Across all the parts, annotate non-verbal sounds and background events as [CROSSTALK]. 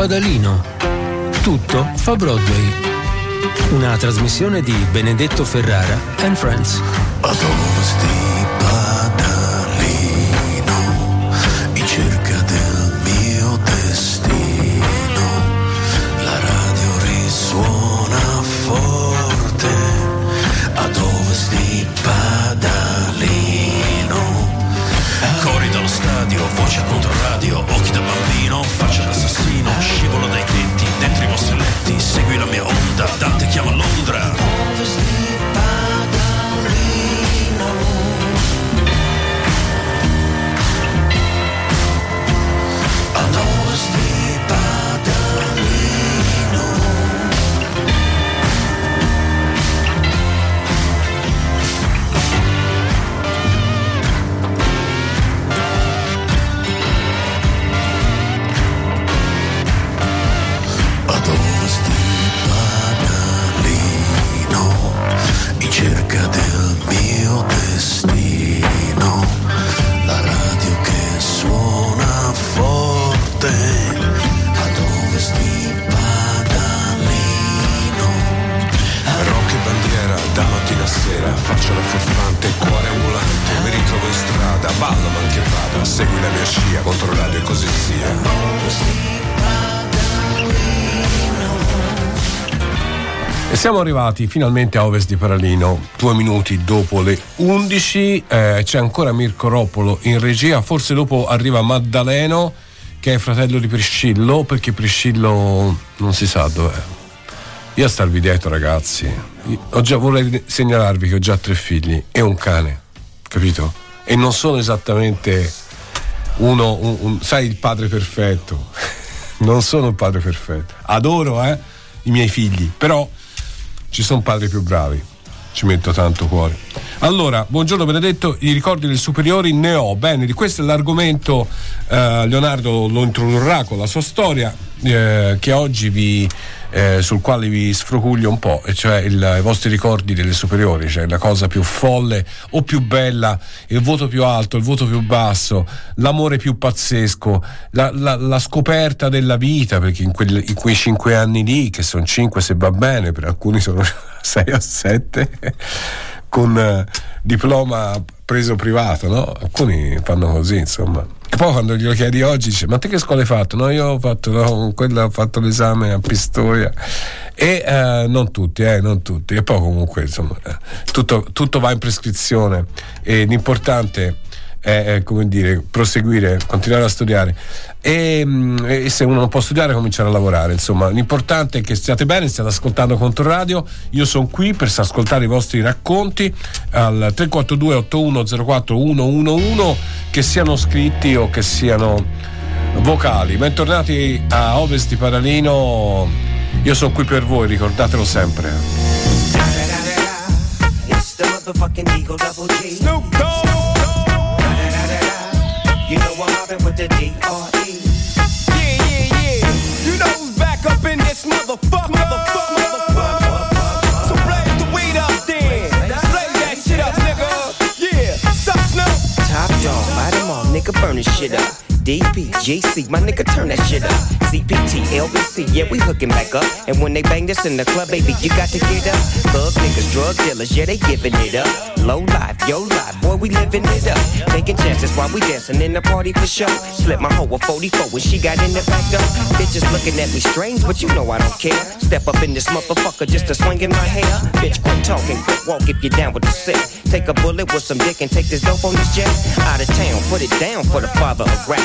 Padalino. Tutto fa Broadway. Una trasmissione di Benedetto Ferrara and Friends. Ad ovest di Padalino, in cerca del mio destino, la radio risuona forte. Ad ovest di Padalino, cori dallo stadio, voce contro radio, occhi da bambino, d'assassino, scivolo dai tetti, dentro i vostri letti, segui la mia onda, Dante sera, faccio la furfante, cuore ambulante, mi ritrovo in strada, ballo ma anche vada, segui la mia scia, contro e così sia. E siamo arrivati finalmente a ovest di Paralino, due minuti dopo le 11, eh, c'è ancora Mirko Roppolo in regia, forse dopo arriva Maddaleno che è fratello di Priscillo, perché Priscillo non si sa dov'è. Io a starvi dietro ragazzi, ho già, vorrei segnalarvi che ho già tre figli e un cane, capito? E non sono esattamente uno, un- un- sai il padre perfetto, [LAUGHS] non sono il padre perfetto, adoro eh, i miei figli, però ci sono padri più bravi, ci metto tanto cuore. Allora, buongiorno Benedetto, i ricordi delle superiori ne ho, bene, di questo è l'argomento, eh, Leonardo lo introdurrà con la sua storia, eh, che oggi vi, eh, sul quale vi sfrocuglio un po', cioè il- i vostri ricordi delle superiori, cioè la cosa più folle o più bella, il voto più alto, il voto più basso, l'amore più pazzesco, la, la- la scoperta della vita, perché in, quel- in quei cinque anni lì, che sono cinque se va bene, per alcuni sono [LAUGHS] sei o sette, con eh, diploma preso privato, no? Alcuni fanno così, insomma. E poi quando glielo chiedi oggi dice, ma te che scuola hai fatto? No, io ho fatto, no, quella ho fatto l'esame a Pistoia. E eh, non tutti, eh, non tutti. E poi comunque, insomma, eh, tutto, tutto va in prescrizione. E l'importante è, è, come dire, proseguire, continuare a studiare. E, mm, e se uno non può studiare, cominciare a lavorare. Insomma, l'importante è che stiate bene, stiate ascoltando Controradio. Io sono qui per ascoltare i vostri racconti al 342 8104 111 che siano scritti o che siano vocali. Bentornati a Ovest di Paralino. Io sono qui per voi, ricordatelo sempre. Snoop Dogg. You know I'm mobbing with the D-R-E. Yeah, yeah, yeah. You know who's back up in this motherfucker. Motherfucker, motherfucker. So blaze the weed up then. Blaze that shit up, nigga. Yeah. Sup, Snoop? Top dog, light 'em all, nigga, burn this shit up. DPGC, my nigga, turn that shit up. CPT, LBC, yeah, we hooking back up. And when they bang this in the club, baby, you got to get up. Thug niggas, drug dealers, yeah, they giving it up. Low life, yo life, boy, we living it up. Taking chances while we dancing in the party for show. Slip my hoe a 44 when she got in the back door. Bitches looking at me strange, but you know I don't care. Step up in this motherfucker just to swing in my hair. Bitch, quit talking, quit walk if you're down with the sick. Take a bullet with some dick and take this dope on this jet. Out of town, put it down for the father of rap.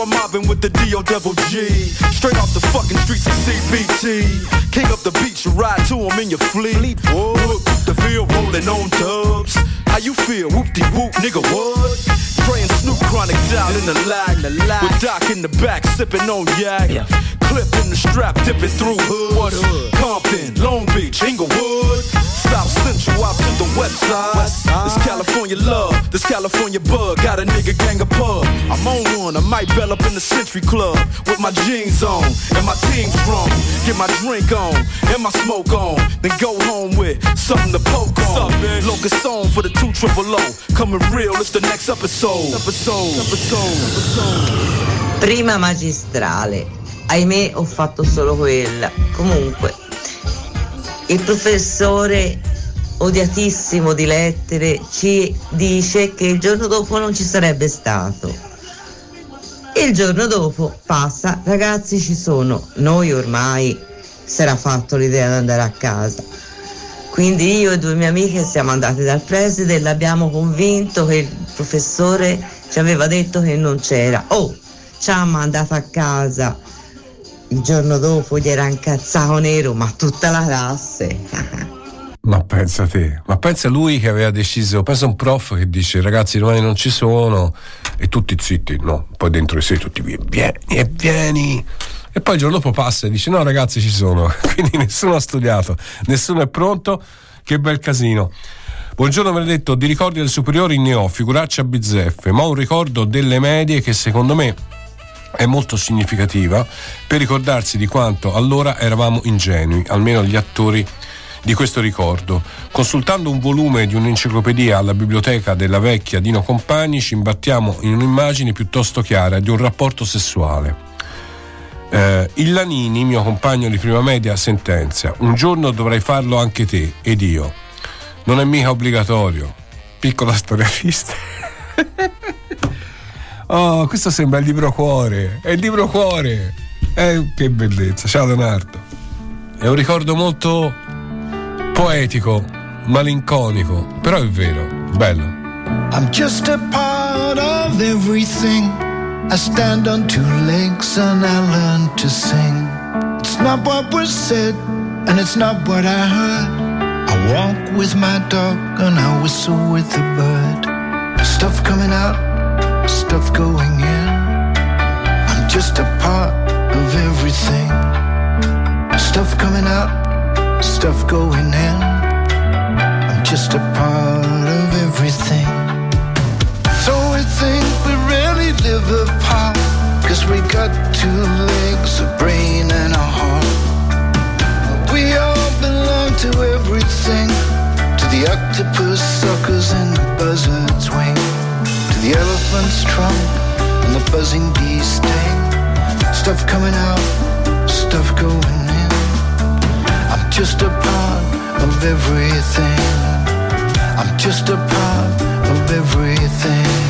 I'm mobbing with the D.O. double G. Straight off the fucking streets of CBT. King up the beach, you ride to him in your fleet. Whoop, the field rolling on dubs. How you feel? Whoop de whoop, nigga, what? And Snoop chronic out in the lag. With Doc in the back, sipping on yak. Yeah. Clip in the strap, dipping through hood. What hood? Compton, Long Beach, Inglewood. South Central out to the west side. west side. This California love, this California bug. Got a nigga gang of pub. I'm on one, I might bell up in the Century Club. With my jeans on and my team strong. Get my drink on and my smoke on. Then go home with something to poke on. Locust song for the two triple O. Coming real, it's the next episode. Episode, episode. Prima magistrale. Ahimè ho fatto solo quella. Comunque, il professore odiatissimo di lettere ci dice che il giorno dopo non ci sarebbe stato. Il giorno dopo passa, ragazzi ci sono, noi ormai si era fatto l'idea di andare a casa. Quindi io e due mie amiche siamo andate dal preside e l'abbiamo convinto che il professore ci aveva detto che non c'era. Oh, ci ha mandato a casa. Il giorno dopo gli era incazzato nero, ma tutta la classe. [LAUGHS] Ma pensa te, ma pensa lui che aveva deciso, pensa un prof che dice ragazzi domani non ci sono e tutti zitti, no, poi dentro di sé tutti vieni e vieni. E poi il giorno dopo passa e dice no ragazzi ci sono, [LAUGHS] quindi nessuno ha studiato, nessuno è pronto, che bel casino. Buongiorno Benedetto, di ricordi del superiori ne ho, figuraccia bizzeffe, ma un ricordo delle medie che secondo me è molto significativa per ricordarsi di quanto allora eravamo ingenui, almeno gli attori di questo ricordo. Consultando un volume di un'enciclopedia alla biblioteca della vecchia Dino Compagni ci imbattiamo in un'immagine piuttosto chiara di un rapporto sessuale. Eh, il Lanini, mio compagno di prima media, sentenzia: Un giorno dovrai farlo anche te ed io. Non è mica obbligatorio. Piccola [LAUGHS] storia triste. oh, questo sembra il libro cuore. È il libro cuore. Eh, che bellezza. Ciao Leonardo. È un ricordo molto poetico, malinconico, però è vero, bello. I'm just a part of everything. I stand on two legs and I learn to sing. It's not what was said and it's not what I heard. I walk with my dog and I whistle with the bird. Stuff coming out, stuff going in. I'm just a part of everything. Stuff coming out stuff going in. I'm just a part of everything. So it's think we got two legs, a brain, and a heart. We all belong to everything. To the octopus suckers and the buzzard's wing. To the elephant's trunk and the buzzing bee's sting. Stuff coming out, stuff going in. I'm just a part of everything. I'm just a part of everything.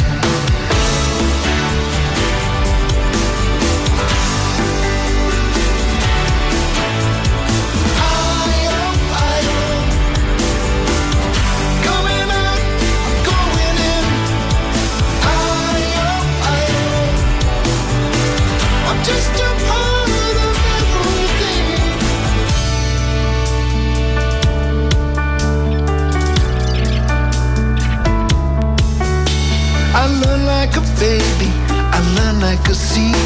Baby, I learn like a seed.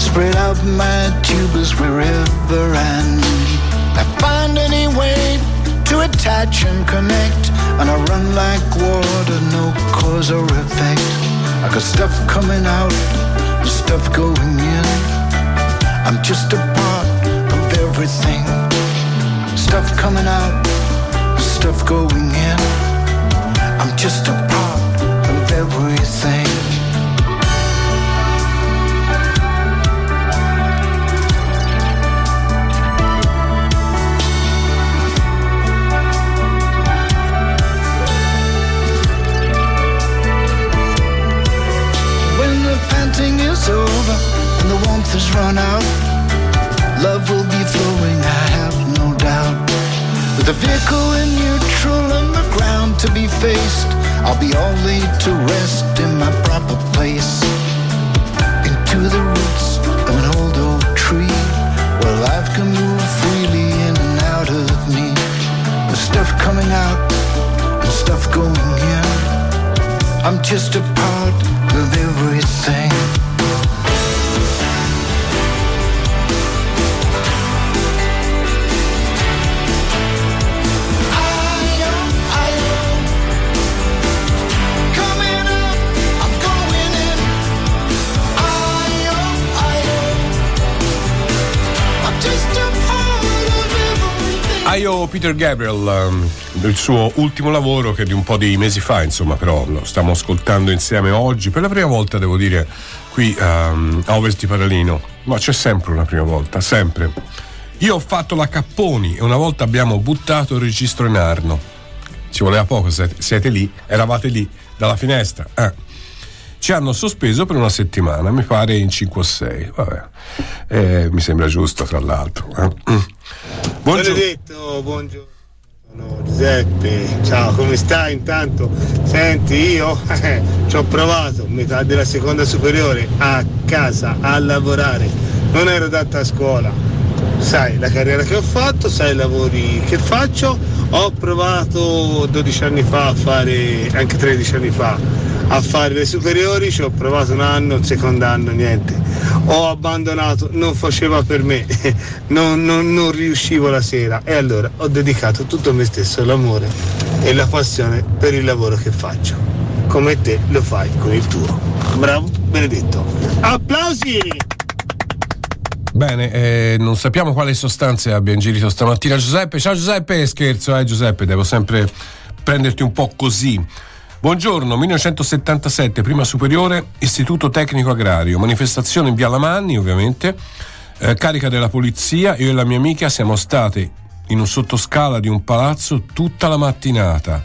Spread out my tubers wherever I need. I find any way to attach and connect. And I run like water, no cause or effect. I got stuff coming out, stuff going in. I'm just a part of everything. Stuff coming out, stuff going in. I'm just a part everything. over and the warmth run out. Love will be flowing, I have no doubt. With the vehicle in neutral and the ground to be faced, I'll be all laid to rest in my proper place. Into the roots of an old oak tree, where life can move freely in and out of me. Stuff coming out and stuff going in. I'm just a part of everything thing. Io Peter Gabriel, um, del suo ultimo lavoro che è di un po' di mesi fa, insomma, però lo stiamo ascoltando insieme oggi. Per la prima volta, devo dire, qui um, a Ovest di Paralino. Ma c'è sempre una prima volta, sempre. Io ho fatto la Capponi e una volta abbiamo buttato il registro in Arno. Ci voleva poco, siete lì, eravate lì, dalla finestra. Eh ci hanno sospeso per una settimana, mi pare in 5 o 6. Vabbè. Eh, mi sembra giusto, tra l'altro. Eh. Buongiorno. Benedetto, buongiorno. Giuseppe, ciao, come stai intanto? Senti, io eh, [LAUGHS] ci ho provato metà della seconda superiore a casa a lavorare, non ero adatta a scuola. Sai la carriera che ho fatto, sai i lavori che faccio, ho provato 12 anni fa a fare, anche 13 anni fa, a fare le superiori, ci ho provato un anno, un secondo anno, niente. Ho abbandonato, non faceva per me, [LAUGHS] non, non, non riuscivo la sera e allora ho dedicato tutto me stesso all'amore e la passione per il lavoro che faccio. Come te lo fai con il tuo. Bravo Benedetto. Applausi! Bene, eh, non sappiamo quale sostanze abbia ingerito stamattina Giuseppe. Ciao Giuseppe, scherzo, eh Giuseppe, devo sempre prenderti un po' così. Buongiorno, 1977, prima superiore, Istituto Tecnico Agrario, manifestazione in via Lamanni ovviamente, eh, carica della polizia, io e la mia amica siamo state in un sottoscala di un palazzo tutta la mattinata,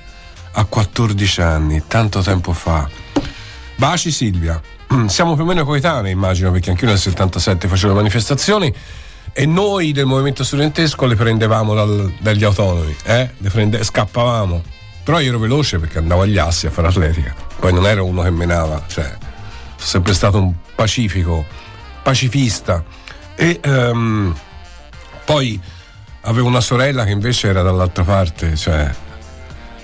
a 14 anni, tanto tempo fa. Baci Silvia, [CLEARS THROAT] siamo più o meno coetanei immagino perché anche io nel 77 facevo manifestazioni e noi del movimento studentesco le prendevamo dal, dagli autonomi, eh? le prende, scappavamo però io ero veloce perché andavo agli assi a fare atletica. Poi non ero uno che menava, cioè sono sempre stato un pacifico, pacifista. E um, poi avevo una sorella che invece era dall'altra parte, cioè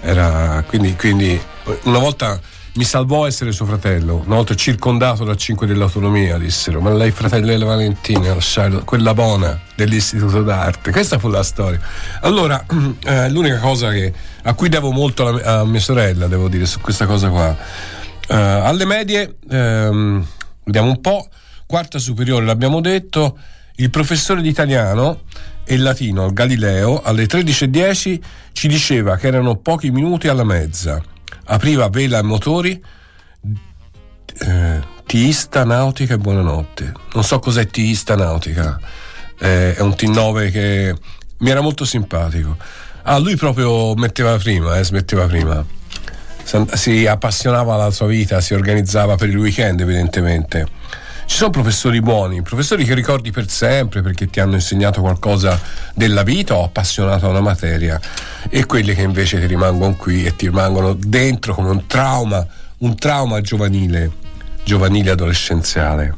era quindi, quindi una volta mi salvò essere suo fratello. Una volta circondato da cinque dell'autonomia, dissero: Ma lei, fratellella Valentina, lasciare quella buona dell'istituto d'arte. Questa fu la storia. Allora, [CLEARS THROAT] eh, l'unica cosa che, a cui devo molto a, a, mia sorella, devo dire, su questa cosa qua. Eh, alle medie, ehm, vediamo un po', quarta superiore l'abbiamo detto, il professore di italiano e latino al Galileo alle 13.10 ci diceva che erano pochi minuti alla mezza apriva vela e motori, eh, Tiista Nautica e buonanotte. Non so cos'è Tiista Nautica, eh, è un T9 che mi era molto simpatico. Ah, lui proprio metteva prima, eh, smetteva prima. Si appassionava alla sua vita, si organizzava per il weekend evidentemente ci sono professori buoni, professori che ricordi per sempre perché ti hanno insegnato qualcosa della vita o appassionato a una materia e quelli che invece ti rimangono qui e ti rimangono dentro come un trauma, un trauma giovanile, giovanile adolescenziale.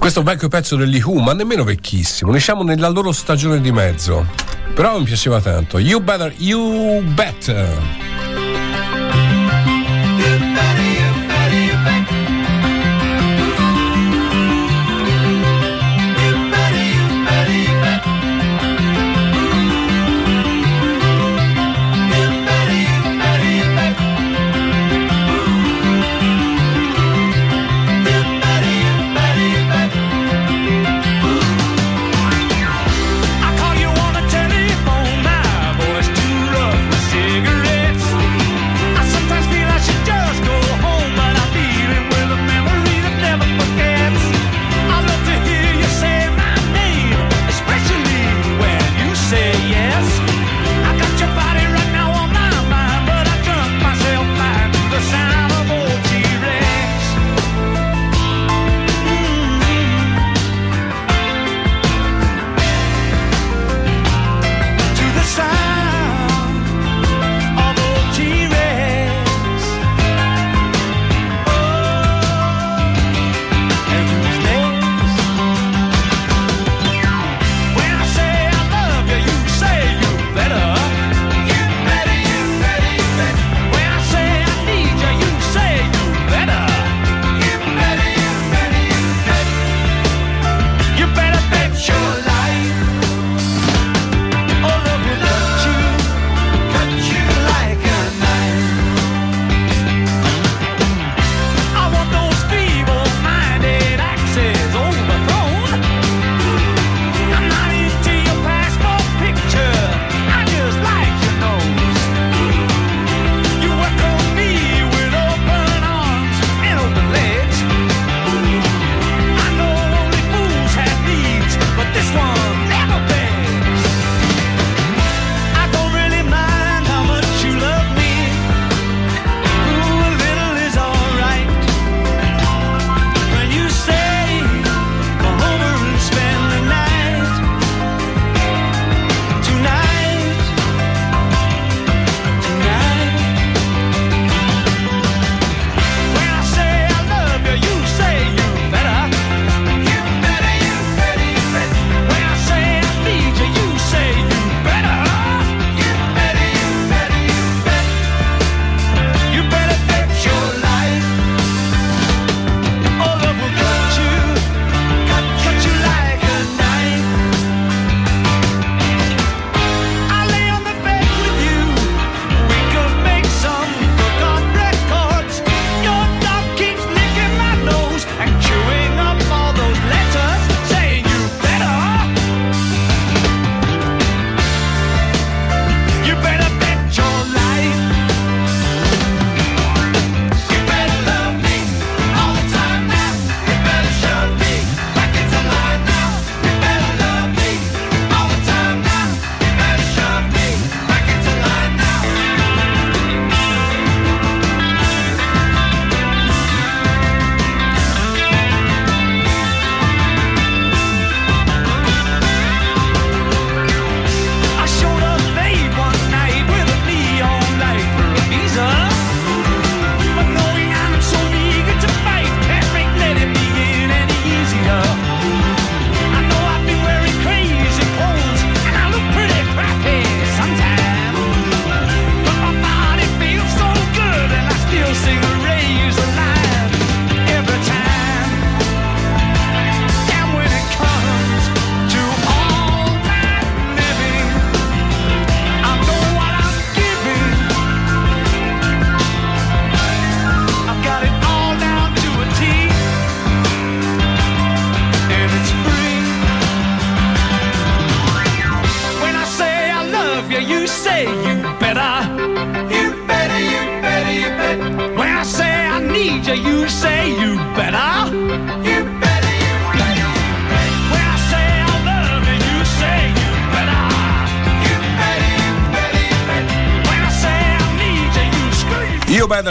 Questo vecchio pezzo degli Who, ma nemmeno vecchissimo, ne siamo nella loro stagione di mezzo. Però mi piaceva tanto. You better, you better.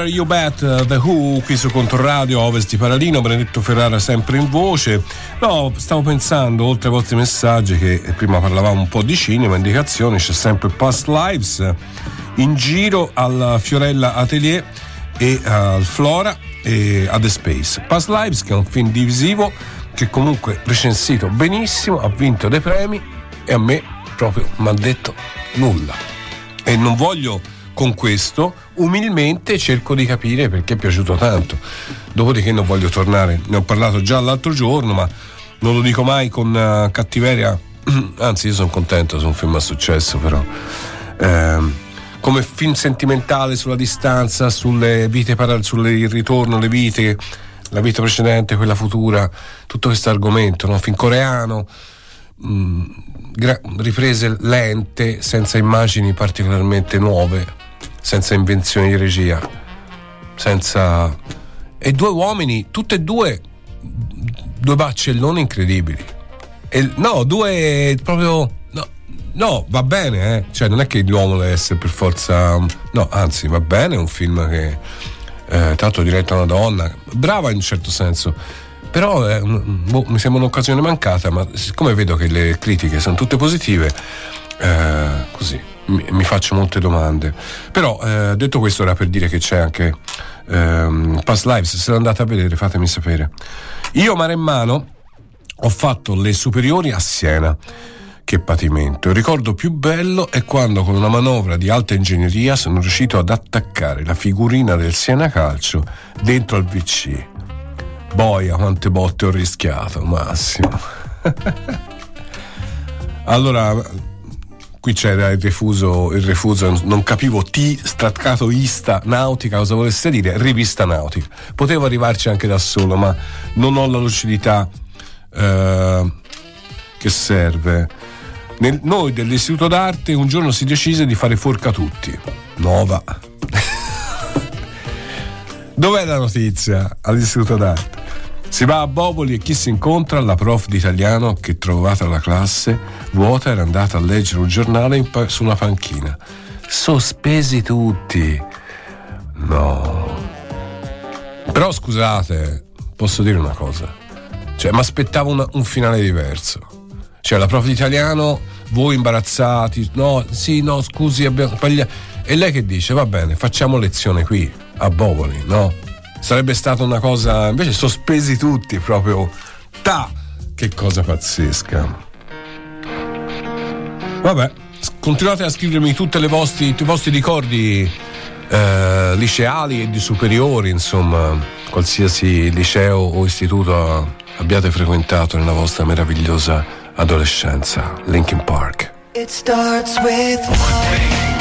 Scream. You Bet, uh, The Who qui su Controradio, Ovest di Paralino, Benedetto Ferrara sempre in voce. No, stavo pensando, oltre ai vostri messaggi, che prima parlavamo un po' di cinema, indicazioni, c'è sempre Past Lives in giro al Fiorella Atelier e al Flora e a The Space. Past Lives che è un film divisivo che comunque recensito benissimo, ha vinto dei premi e a me proprio mi ha detto nulla. E non voglio con questo umilmente cerco di capire perché è piaciuto tanto. Dopodiché non voglio tornare, ne ho parlato già l'altro giorno, ma non lo dico mai con uh, cattiveria. [CLEARS THROAT] Anzi, io sono contento se un film ha successo, però. Ehm, come film sentimentale sulla distanza, sulle vite sul ritorno, le vite, la vita precedente, quella futura, tutto questo argomento, no? film coreano, mh, gra- riprese lente, senza immagini particolarmente nuove, senza invenzioni di regia, senza... E due uomini, tutte e due, due baccelloni incredibili. E, no, due proprio... No, no, va bene, eh. Cioè, non è che l'uomo deve essere per forza... No, anzi, va bene, è un film che... Eh, tanto diretto a una donna, brava in un certo senso. Però eh, boh, mi sembra un'occasione mancata, ma siccome vedo che le critiche sono tutte positive, eh, così mi, mi, faccio molte domande. Però eh, detto questo era per dire che c'è anche ehm, Past Lives, se l'andate a vedere fatemi sapere. Io Maremmano ho fatto le superiori a Siena. Che patimento. Il ricordo più bello è quando con una manovra di alta ingegneria sono riuscito ad attaccare la figurina del Siena Calcio dentro al VC. Boia, quante botte ho rischiato, Massimo. [LAUGHS] allora, qui c'era il refuso, il refuso, non capivo T staccato ista nautica cosa volesse dire, rivista nautica. Potevo arrivarci anche da solo, ma non ho la lucidità eh, che serve. Nel, noi dell'Istituto d'Arte un giorno si decise di fare forca tutti. Nova. [LAUGHS] Dov'è la notizia all'Istituto d'Arte? Si va a Boboli e chi si incontra? La prof di italiano che trovata la classe vuota era andata a leggere un giornale pa- su una panchina. Sospesi tutti. No. Però scusate, posso dire una cosa. Cioè, mi aspettavo un finale diverso. Cioè, la prof di italiano, voi imbarazzati, no, sì, no, scusi, abbiamo sbagliato. E lei che dice? Va bene, facciamo lezione qui, a Boboli, no? Sarebbe stata una cosa invece sospesi tutti proprio ta che cosa pazzesca vabbè continuate a scrivermi tutti i vostri ricordi eh, liceali e di superiori insomma qualsiasi liceo o istituto abbiate frequentato nella vostra meravigliosa adolescenza Linkin Park It starts with one thing.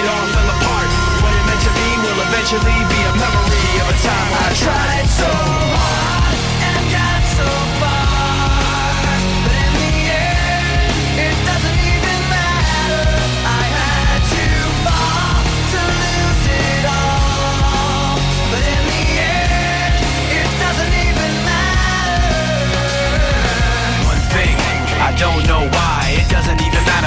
it all fell apart. What it meant to be will eventually be a memory of a time I tried so hard and got so far. But in the end, it doesn't even matter. I had to fall to lose it all. But in the end, it doesn't even matter. One thing, I don't know why.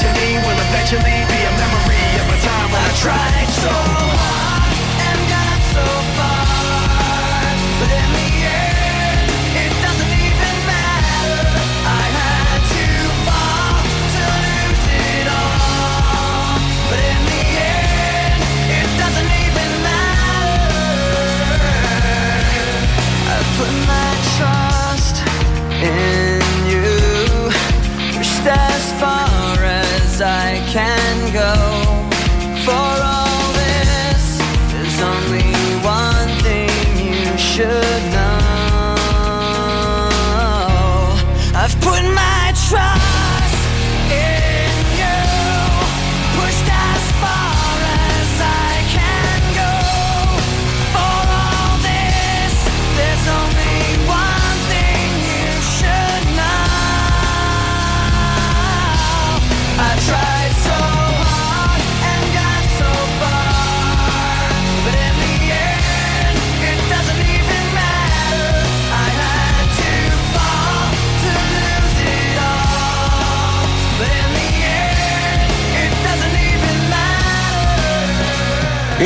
to me, will eventually be a memory of a time when I tried so hard and got so far, but it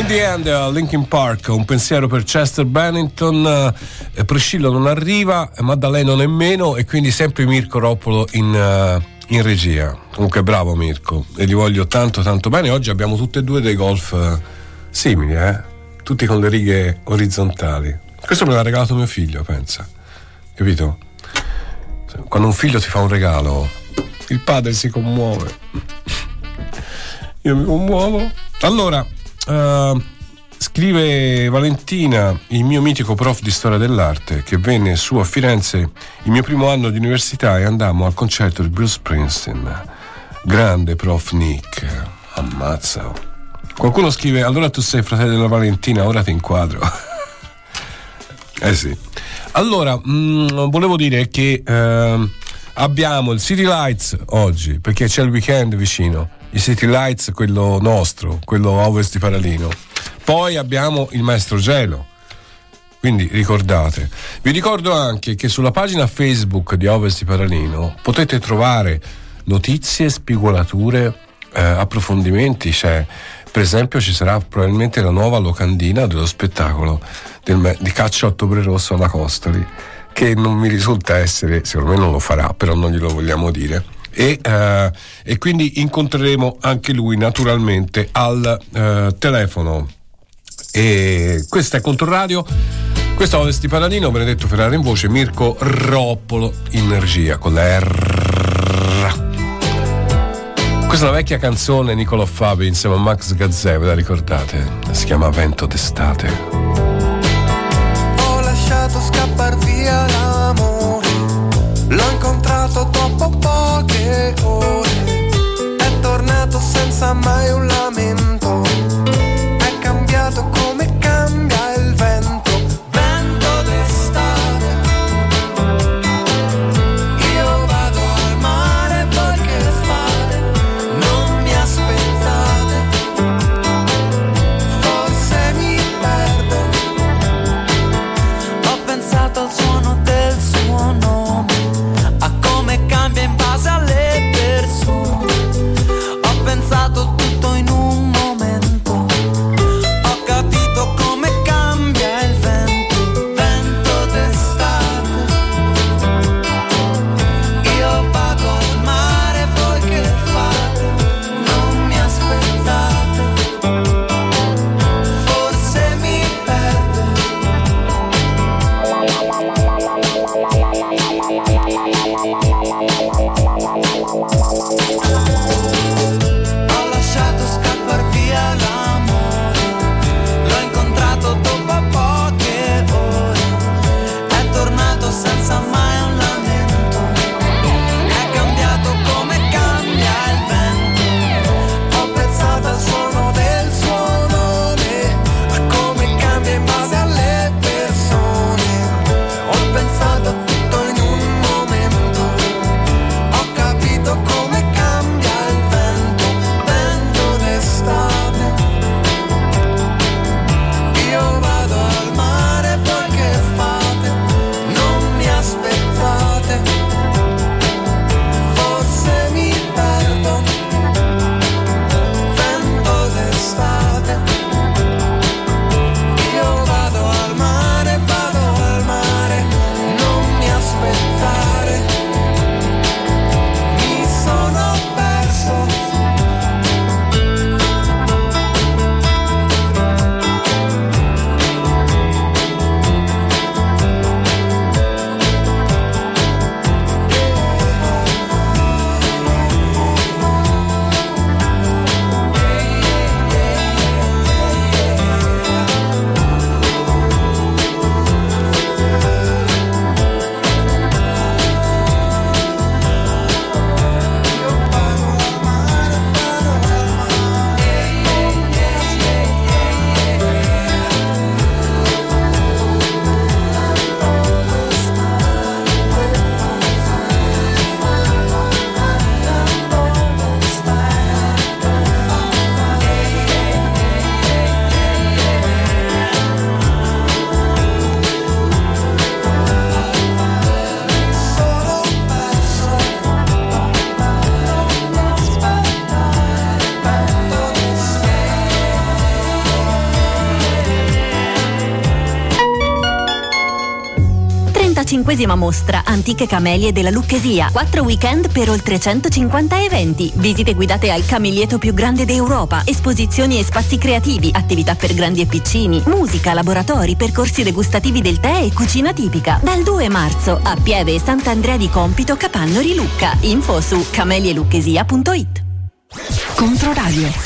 In the end, uh, Linkin Park, un pensiero per Chester Bennington, eh, Priscillo non arriva, Maddaleno nemmeno e quindi sempre Mirko Roppolo in, eh, in regia. Comunque bravo Mirko e gli voglio tanto tanto bene. Oggi abbiamo tutte e due dei golf eh, simili, eh? tutti con le righe orizzontali. Questo me l'ha regalato mio figlio, pensa. Capito? Quando un figlio ti fa un regalo, il padre si commuove. Io mi commuovo. Allora, eh, scrive Valentina, il mio mitico prof di storia dell'arte, che venne su a Firenze il mio primo anno di università e andammo al concerto di Bruce Springsteen. Grande prof Nick, ammazza. Qualcuno scrive, allora tu sei fratello della Valentina, ora ti inquadro. [LAUGHS] eh sì. Allora, mh, volevo dire che ehm, abbiamo il City Lights oggi, perché c'è il weekend vicino. Il City Lights, quello nostro, quello ovest di Paralino. Poi abbiamo il Maestro Gelo. Quindi ricordate. Vi ricordo anche che sulla pagina Facebook di Ovest di Paralino potete trovare notizie, spigolature, eh, approfondimenti. Cioè, per esempio, ci sarà probabilmente la nuova locandina dello spettacolo del di Caccia Ottobre Rosso alla Costoli, che non mi risulta essere, secondo me non lo farà, però non glielo vogliamo dire. E, eh, e quindi incontreremo anche lui naturalmente al eh, telefono. E questa è Controradio. Questo è Ovest di Paladino, Benedetto Ferrara in voce, Mirko Roppolo in regia con la R. Questa è una vecchia canzone Nicolò Fabi insieme a Max Gazzè, ve la ricordate? Si chiama Vento d'estate. Ho lasciato scappar via l'amore, l'ho incontrato dopo poche ore, è tornato senza mai un lamento, 65 mostra Antiche Camelie della Lucchesia. 4 weekend per oltre 150 eventi. Visite guidate al camilieto più grande d'Europa. Esposizioni e spazi creativi. Attività per grandi e piccini. Musica, laboratori, percorsi degustativi del tè e cucina tipica. Dal 2 marzo a Pieve e Sant'Andrea di Compito, Capannori Lucca. Info su camelielucchesia.it. Controradio.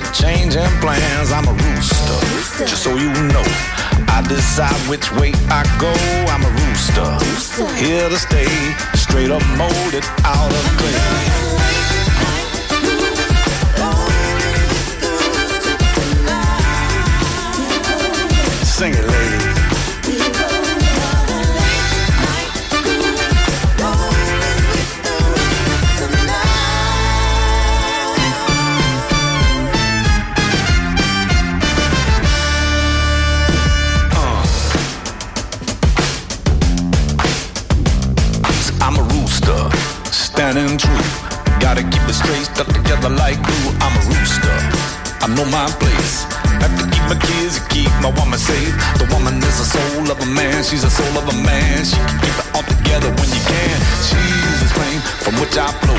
To change in plans. I'm a rooster, just so you know. I decide which way I go. I'm a rooster, here to stay. Straight up molded out of clay. Sing it, place. Have to keep my kids, and keep my woman safe. The woman is the soul of a man, she's the soul of a man. She can keep it all together when you can. She's the flame from which I flow.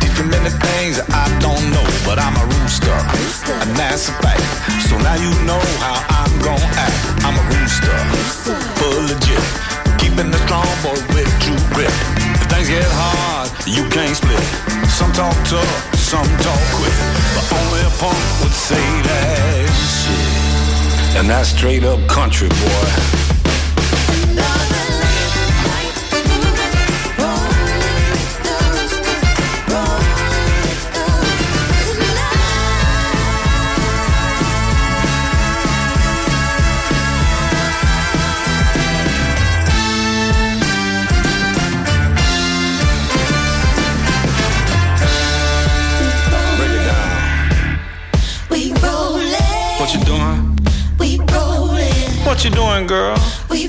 Teach you many things that I don't know, but I'm a rooster, and that's a fact. So now you know how I'm gon' act. I'm a rooster, full legit. Keeping the strong boy with true grip. If things get hard, you can't split. Some talk tough, some talk quick. But only a punk would say that shit. And that's straight up country, boy. What you doing? we rollin', What you doing, girl? we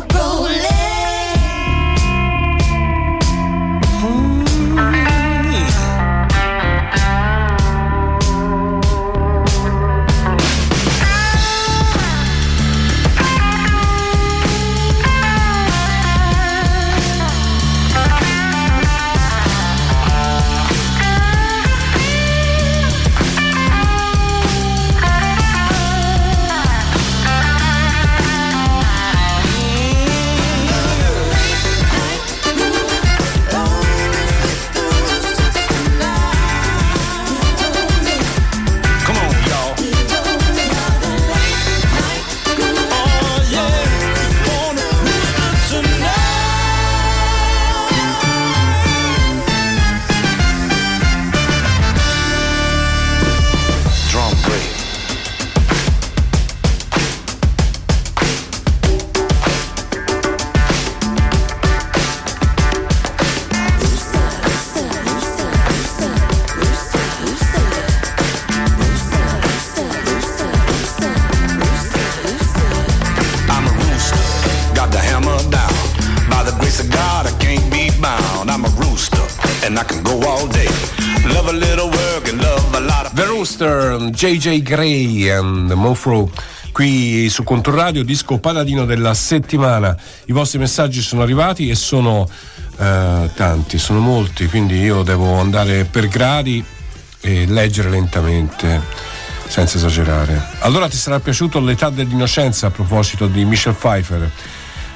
JJ Gray and Mofro qui su Controradio, disco paladino della settimana. I vostri messaggi sono arrivati e sono eh, tanti, sono molti, quindi io devo andare per gradi e leggere lentamente. senza esagerare. Allora ti sarà piaciuto L'età dell'innocenza a proposito di Michelle Pfeiffer?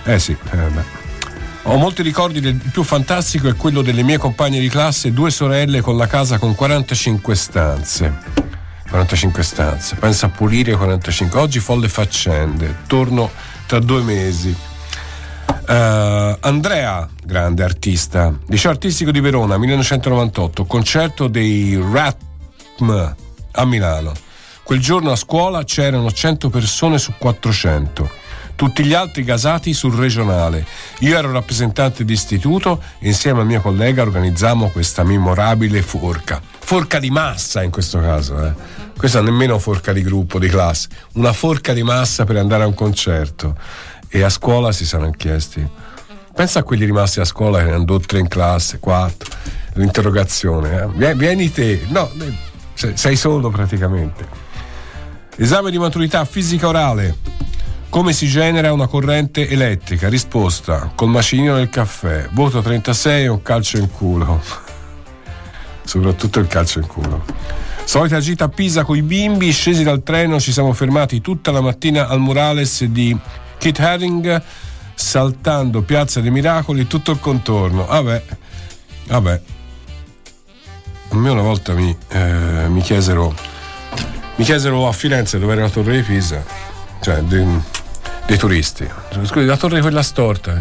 Eh sì, eh, beh. Ho molti ricordi il più fantastico è quello delle mie compagne di classe, due sorelle con la casa con 45 stanze. 45 stanze, pensa a pulire 45. Oggi folle faccende, torno tra due mesi. Eh, Andrea, grande artista, liceo artistico di Verona, 1998, concerto dei Ratm a Milano. Quel giorno a scuola c'erano 100 persone su 400 tutti gli altri gasati sul regionale. Io ero rappresentante di istituto e insieme al mio collega organizzammo questa memorabile forca. Forca di massa in questo caso, eh. Questa nemmeno forca di gruppo, di classe, una forca di massa per andare a un concerto. E a scuola si saranno chiesti. Pensa a quelli rimasti a scuola che ne hanno o tre in classe, quattro. L'interrogazione, eh. Vie- Vieni te, no, eh, sei- solo praticamente. Esame di maturità fisica orale. Come si genera una corrente elettrica? Risposta: col macinino del caffè. Voto 36 e un calcio in culo. [LAUGHS] Soprattutto il calcio in culo. Solita gita a Pisa con i bimbi, scesi dal treno, ci siamo fermati tutta la mattina al murales di Kit Haring, saltando Piazza dei Miracoli, tutto il contorno. Vabbè, vabbè. A me una volta mi, eh, mi chiesero mi chiesero a Firenze dove era la torre di Pisa, cioè dei, dei turisti. Scusi, la torre quella storta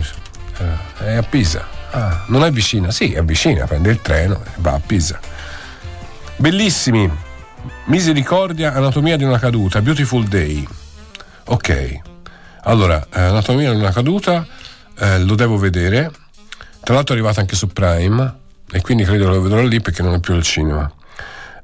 eh, è a Pisa. Ah, non è vicina? Sì, è vicina, prende il treno e va a Pisa. Bellissimi. Misericordia, anatomia di una caduta, Beautiful Day. Ok. Allora, eh, anatomia di una caduta eh, lo devo vedere. Tra l'altro è arrivato anche su Prime e quindi credo lo vedrò lì perché non è più al cinema.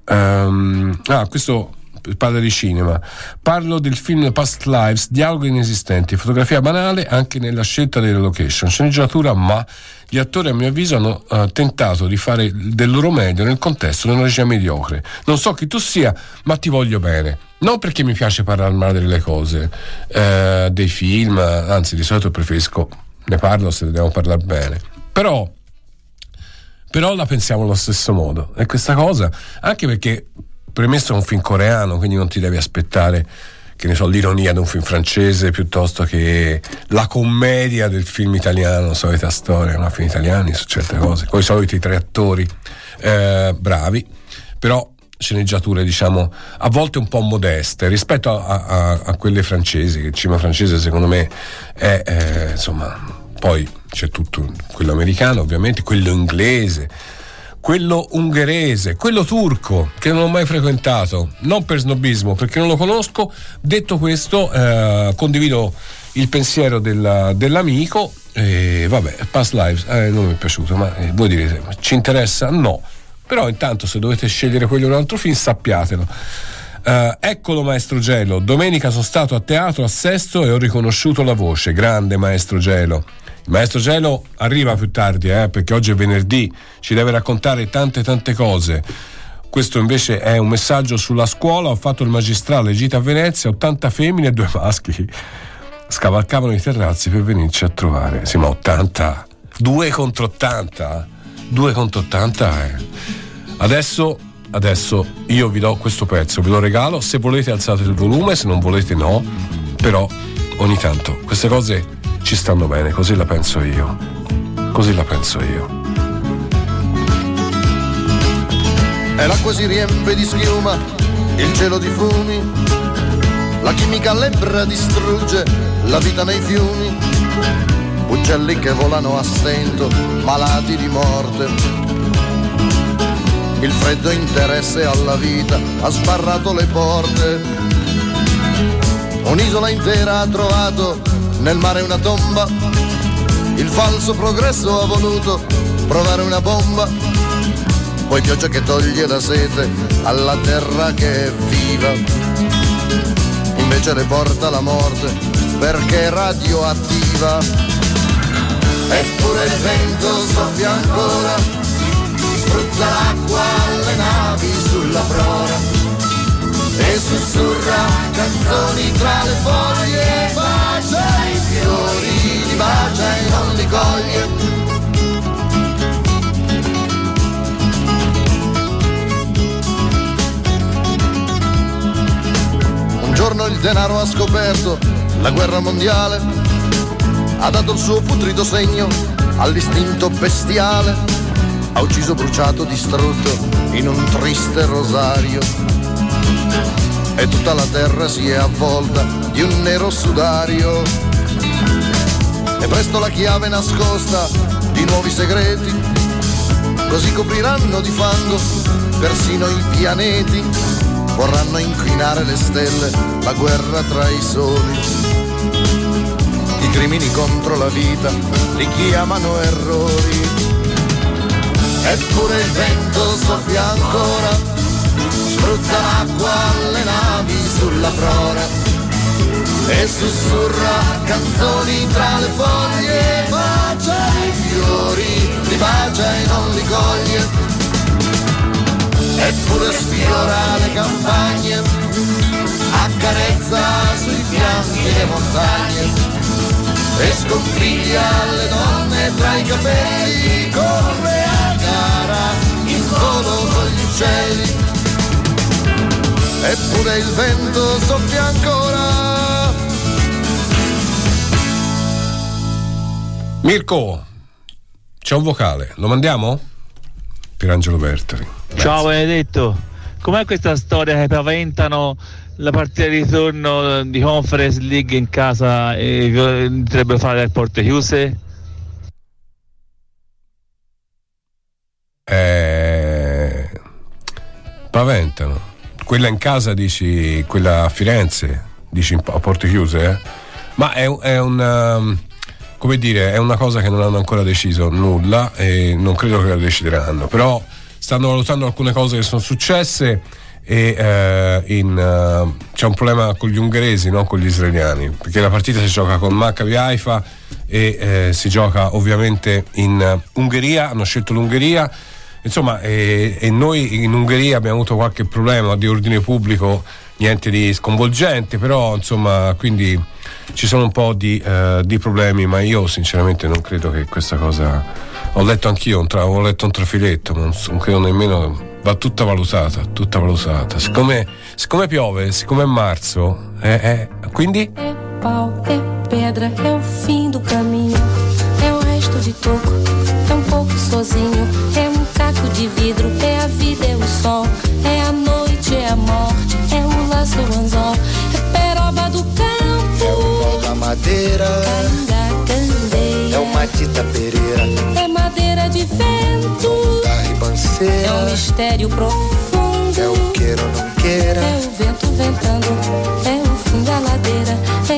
Ehm, ah, questo parla di cinema. Parlo del film Past Lives, dialoghi inesistenti, fotografia banale anche nella scelta delle location, sceneggiatura, ma gli attori a mio avviso hanno eh, tentato di fare del loro meglio nel contesto di una regia mediocre. Non so chi tu sia, ma ti voglio bene. Non perché mi piace parlare male delle cose, eh, dei film, anzi di solito preferisco, ne parlo se devo parlare bene. Però però la pensiamo allo stesso modo e questa cosa anche perché premesso è un film coreano quindi non ti devi aspettare che ne so l'ironia di un film francese piuttosto che la commedia del film italiano solita storia no? film italiani su certe cose con i soliti tre attori eh, bravi però sceneggiature diciamo a volte un po' modeste rispetto a, a- a quelle francesi che il cinema francese secondo me è eh, insomma poi c'è tutto quello americano ovviamente quello inglese quello ungherese, quello turco che non ho mai frequentato, non per snobismo, perché non lo conosco. Detto questo, eh, condivido il pensiero della- dell'amico. E vabbè, Past Lives eh, non mi è piaciuto, ma eh, voi direte, ci interessa? No. Però intanto se dovete scegliere quello o un altro film, sappiatelo. Eh, eccolo Maestro Gelo, domenica sono stato a teatro a Sesto e ho riconosciuto la voce, grande Maestro Gelo. Il Maestro Gelo arriva più tardi, eh, perché oggi è venerdì, ci deve raccontare tante tante cose. Questo invece è un messaggio sulla scuola, ho fatto il magistrale gita a Venezia, 80 femmine e due maschi. Scavalcavano i terrazzi per venirci a trovare. Sì, ma 80, 2 contro 80, 2 contro 80 eh. Adesso, adesso io vi do questo pezzo, ve lo regalo, se volete alzate il volume, se non volete no, però ogni tanto queste cose ci stanno bene, così la penso io. Così la penso io. E l'acqua si riempie di schiuma, il cielo di fumi, la chimica lebbra distrugge la vita nei fiumi, uccelli che volano a stento, malati di morte. Il freddo interesse alla vita ha sbarrato le porte. Un'isola intera ha trovato nel mare una tomba. Il falso progresso ha voluto provare una bomba. Poi pioggia che toglie la sete alla terra che è viva. Invece le porta la morte perché è radioattiva. Eppure il vento soffia ancora, spruzza l'acqua alle navi sulla prora e sussurra canzoni tra le foglie, bacia i fiori, li bacia e non li coglie. giorno il denaro ha scoperto la guerra mondiale, ha dato il suo putrido segno all'istinto bestiale, ha ucciso, bruciato, distrutto in un triste rosario. E tutta la terra si è avvolta di un nero sudario. E presto la chiave nascosta di nuovi segreti, così copriranno di fango persino i pianeti, vorranno inquinare le stelle, la guerra tra i soli. I crimini contro la vita li chiamano errori. Eppure il vento soffia ancora, spruzza l'acqua alle navi sulla prora e sussurra canzoni tra le foglie, bacia i fiori, li bacia e non li coglie. Eppure sfiora le campagne, accarezza sui fianchi le montagne e sconfiglia le donne tra i capelli, corre a gara in volo con gli uccelli. Eppure il vento soffia ancora. Mirko, c'è un vocale, lo mandiamo? Pierangelo Bertoli. Ciao Benedetto, com'è questa storia che paventano la partita di ritorno di Conference League in casa e dovrebbero fare le porte chiuse? Eh, paventano. Quella in casa dici, quella a Firenze, dici a porte chiuse, eh? Ma è, un- è una, come dire, è una cosa che non hanno ancora deciso nulla e non credo che la decideranno. Però stanno valutando alcune cose che sono successe e eh, in, eh, c'è un problema con gli ungheresi, non con gli israeliani, perché la partita si gioca con Maccabi Haifa e eh, si gioca ovviamente in Ungheria, hanno scelto l'Ungheria. Insomma, e, e noi in Ungheria abbiamo avuto qualche problema di ordine pubblico, niente di sconvolgente, però insomma, quindi ci sono un po' di, eh, di problemi, ma io sinceramente non credo che questa cosa. Ho letto anch'io, un tra- ho letto un trafiletto, ma non, credo nemmeno. Va tutta valutata, tutta valutata. Siccome, siccome piove, siccome è marzo, eh, eh, quindi pau, é pedra, é o fim do caminho. É o resto de toco, é um pouco sozinho. Caco de vidro, é a vida, é o sol. É a noite, é a morte, é o laço, é o anzol. É peroba do campo, É o pau da madeira, candeia. é o Matita Pereira, É madeira de vento, da ribanceira, é um mistério profundo. é o queira ou não queira. É o vento ventando, é o fim da ladeira. É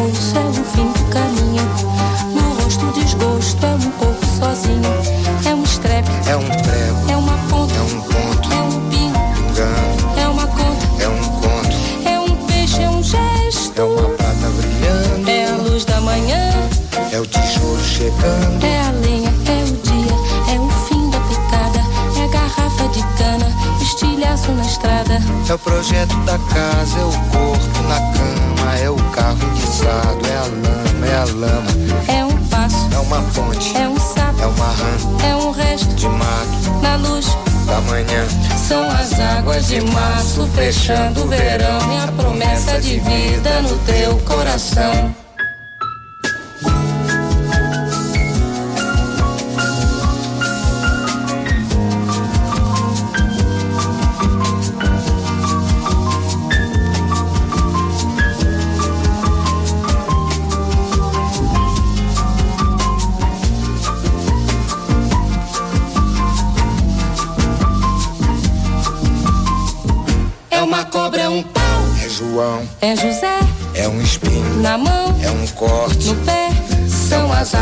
tijolo chegando. é a lenha, é o dia, é o fim da picada, é a garrafa de cana, estilhaço na estrada. É o projeto da casa, é o corpo na cama, é o carro enguiçado, é a lama, é a lama, É um passo, é uma ponte, é um sapo, é uma rã é um resto de mato na luz. da manhã. São as águas de março fechando o verão e a promessa de vida no teu coração.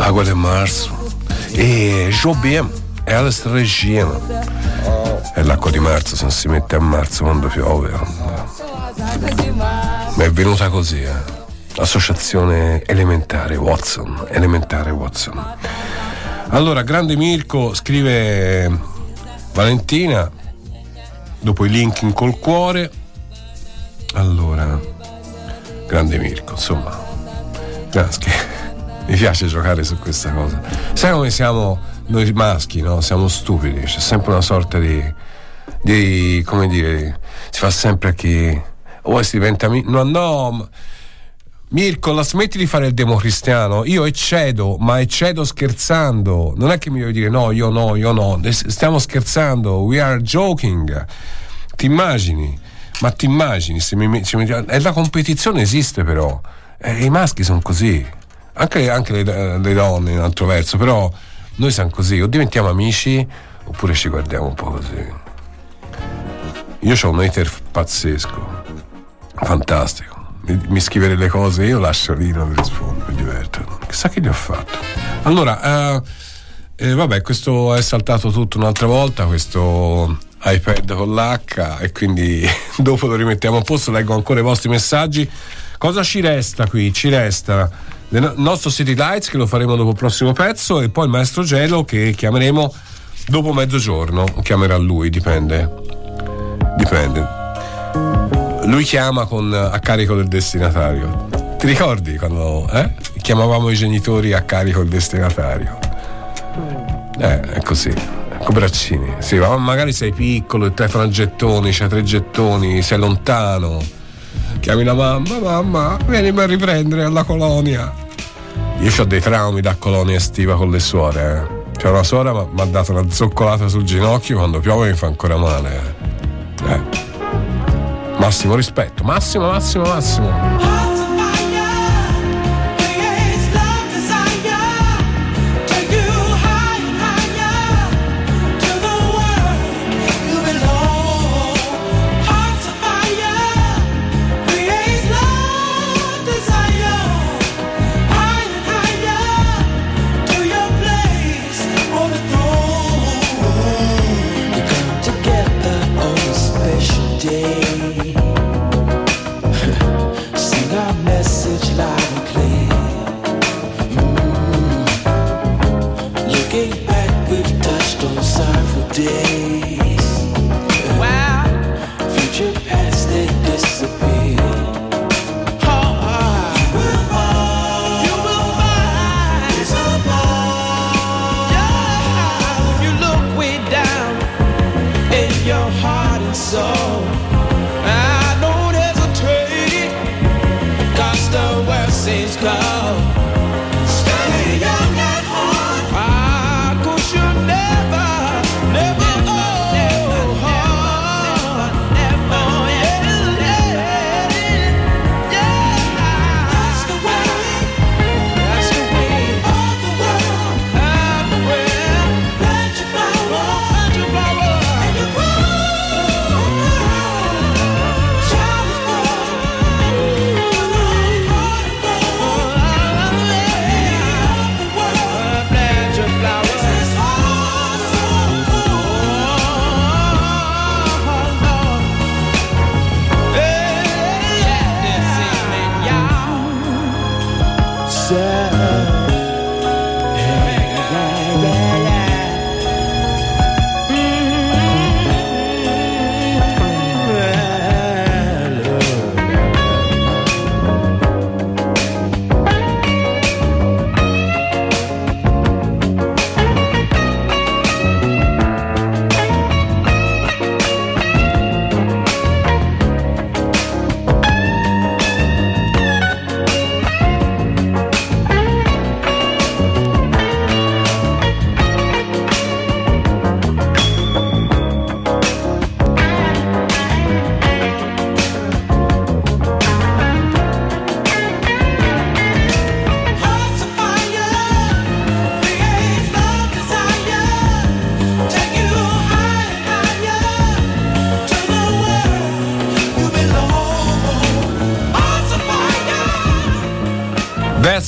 Água de marzo. E Jobim, Alice Regina. È l'acqua di marzo, se non si mette a marzo quando piove. Ma è venuta così, eh. Associazione elementare Watson. Elementare Watson. Allora, grande Mirko scrive Valentina, dopo i link in col cuore. Allora, grande Mirko, insomma. Maschi. Mi piace giocare su questa cosa. Sai come siamo noi maschi, no? Siamo stupidi, c'è sempre una sorta di. di come dire. Si fa sempre a chi. O si diventa. mi- No, no. Mirko, la smetti di fare il democristiano. Io eccedo, ma eccedo scherzando. Non è che mi devi dire no, io no, io no. Stiamo scherzando. We are joking. Ti immagini? Ma ti immagini? Se mi, met- ci metti- e la competizione esiste però. E I maschi sono così. Anche, anche le, le donne in altro verso. Però noi siamo così. O diventiamo amici oppure ci guardiamo un po' così. Io ho un hater pazzesco. Fantastico. Mi, mi scrive delle cose, io lascio lì, non rispondo, mi diverto. Chissà che gli ho fatto. Allora, eh, eh, vabbè, questo è saltato tutto un'altra volta, questo iPad con l'H e quindi [LAUGHS] dopo lo rimettiamo a posto, leggo ancora i vostri messaggi. Cosa ci resta qui? Ci resta il nostro City Lights che lo faremo dopo il prossimo pezzo e poi il maestro Gelo che chiameremo dopo mezzogiorno, chiamerà lui, dipende. Dipende. Lui chiama con, a carico del destinatario. Ti ricordi quando eh? chiamavamo i genitori a carico del destinatario? Eh, è così. Ecco braccini. Sì, ma magari sei piccolo e te fra gettoni, c'hai tre gettoni, sei lontano. Chiami la mamma, mamma, vienimi a riprendere alla colonia. Io ho dei traumi da colonia estiva con le suore. Eh. C'è una suora mi ha dato una zoccolata sul ginocchio quando piove mi fa ancora male. Eh. Eh. Massimo rispetto, massimo, massimo, massimo.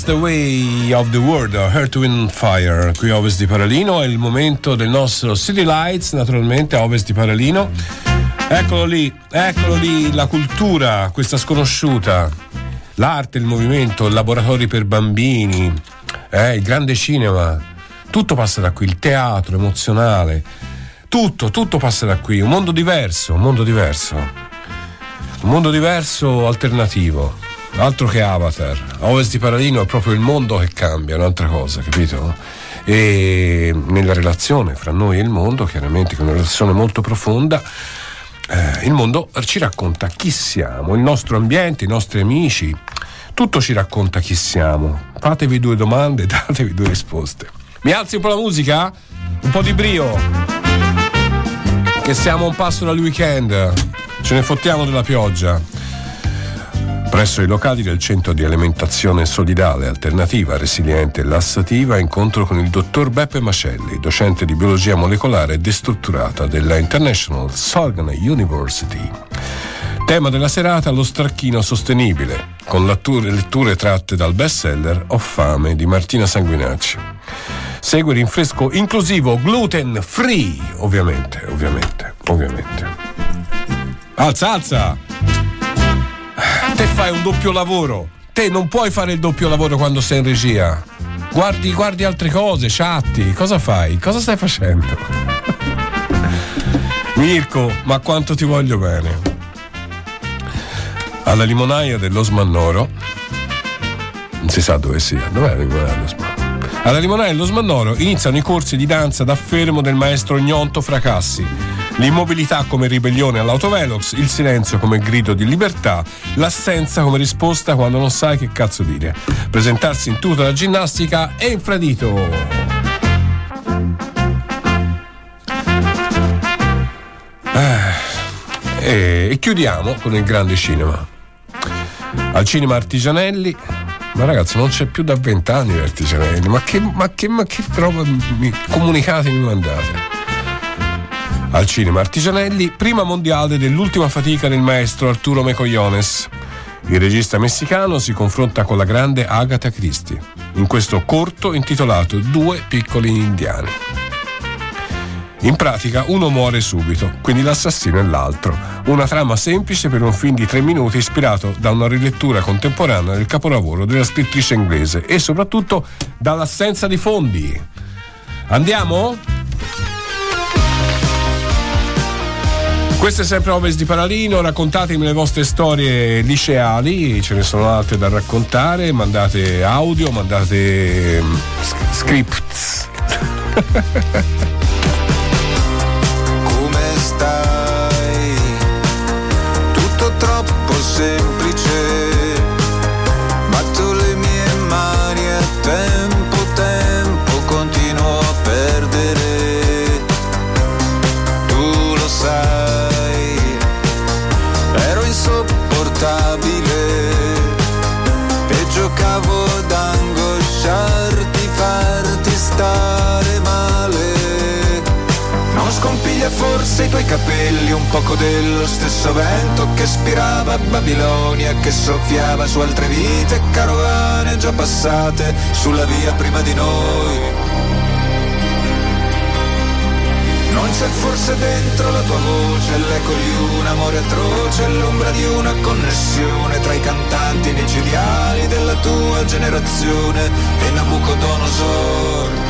That's the way of the world, Earth, Wind, Fire, qui a ovest di Paralino, è il momento del nostro City Lights, naturalmente a ovest di Paralino. Eccolo lì, eccolo lì, la cultura, questa sconosciuta, l'arte, il movimento, laboratori per bambini, eh, il grande cinema, tutto passa da qui, il teatro emozionale, tutto, tutto passa da qui, un mondo diverso, un mondo diverso, un mondo diverso alternativo. Altro che Avatar, a Ovest di Paralino è proprio il mondo che cambia, un'altra cosa, capito? E nella relazione fra noi e il mondo, chiaramente è una relazione molto profonda, eh, il mondo ci racconta chi siamo, il nostro ambiente, i nostri amici, tutto ci racconta chi siamo. Fatevi due domande, [LAUGHS] datevi due risposte. Mi alzi un po' la musica? Un po' di brio. Che siamo un passo dal weekend. Ce ne fottiamo della pioggia. Presso i locali del centro di alimentazione solidale, alternativa, resiliente e lassativa, incontro con il dottor Beppe Macelli, docente di biologia molecolare destrutturata della International Sorgan University. Tema della serata lo stracchino sostenibile, con letture, tratte dal bestseller Ho fame di Martina Sanguinacci. Segue rinfresco inclusivo gluten free, ovviamente, ovviamente, ovviamente. Alza, alza! Te fai un doppio lavoro. Te non puoi fare il doppio lavoro quando sei in regia. Guardi, guardi altre cose, chatti. Cosa fai? Cosa stai facendo? [LAUGHS] Mirko, ma quanto ti voglio bene. Alla limonaia dello Smannoro. Non si sa dove sia. Dov'è la limonaia dello Smannoro? Alla limonaia dello Smannoro iniziano i corsi di danza da fermo del maestro Gnonto Fracassi. L'immobilità come ribellione all'autovelox, il silenzio come grido di libertà, l'assenza come risposta quando non sai che cazzo dire. Presentarsi in tuta da ginnastica è infradito. Eh, e, chiudiamo con il grande cinema. Al cinema Artigianelli ma ragazzi, non c'è più da vent'anni Artigianelli. Ma che, ma che, ma che roba mi, comunicati mi mandate? Al cinema Artigianelli, prima mondiale dell'ultima fatica del maestro Arturo Mecogliones. Il regista messicano si confronta con la grande Agatha Christie in questo corto intitolato Due piccoli indiani. In pratica uno muore subito, quindi l'assassino è l'altro. Una trama semplice per un film di tre minuti ispirato da una rilettura contemporanea del capolavoro della scrittrice inglese e soprattutto dall'assenza di fondi. Andiamo? Questo è sempre Ovest di Paralino, raccontatemi le vostre storie liceali, ce ne sono altre da raccontare, mandate audio, mandate mm, sc- scripts. [LAUGHS] Come stai? Tutto troppo semplice. Forse i tuoi capelli un poco dello stesso vento che spirava Babilonia, che soffiava su altre vite, carovane già passate sulla via prima di noi. Non c'è forse dentro la tua voce l'eco di un amore atroce, l'ombra di una connessione tra i cantanti micidiali della tua generazione e Nabucodonosor.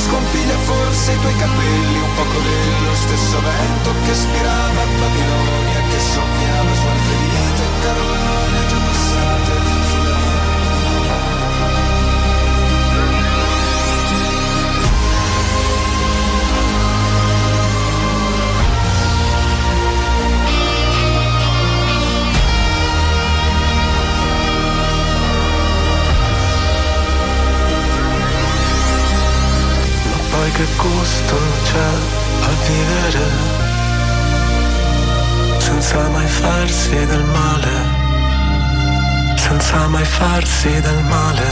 Scompiglia forse i tuoi capelli un poco dello stesso vento che spirava a Babilonia, che soffiava su altre vite, carovane Poi che gusto c'è a vivere senza mai farsi del male, senza mai farsi del male,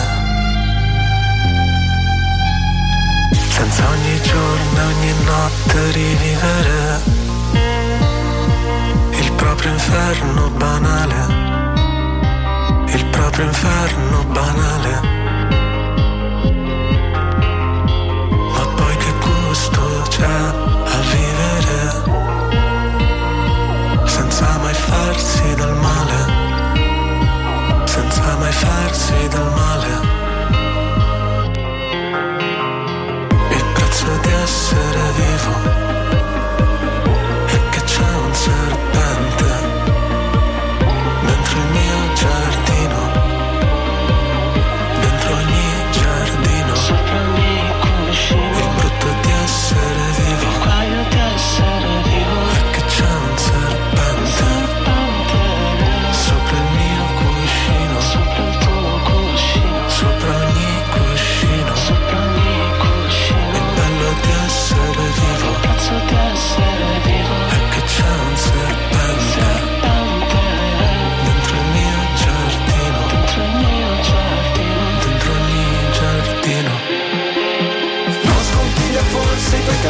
senza ogni giorno ogni notte rivivere il proprio inferno banale, nostro inferno banale. Mai farsi del male.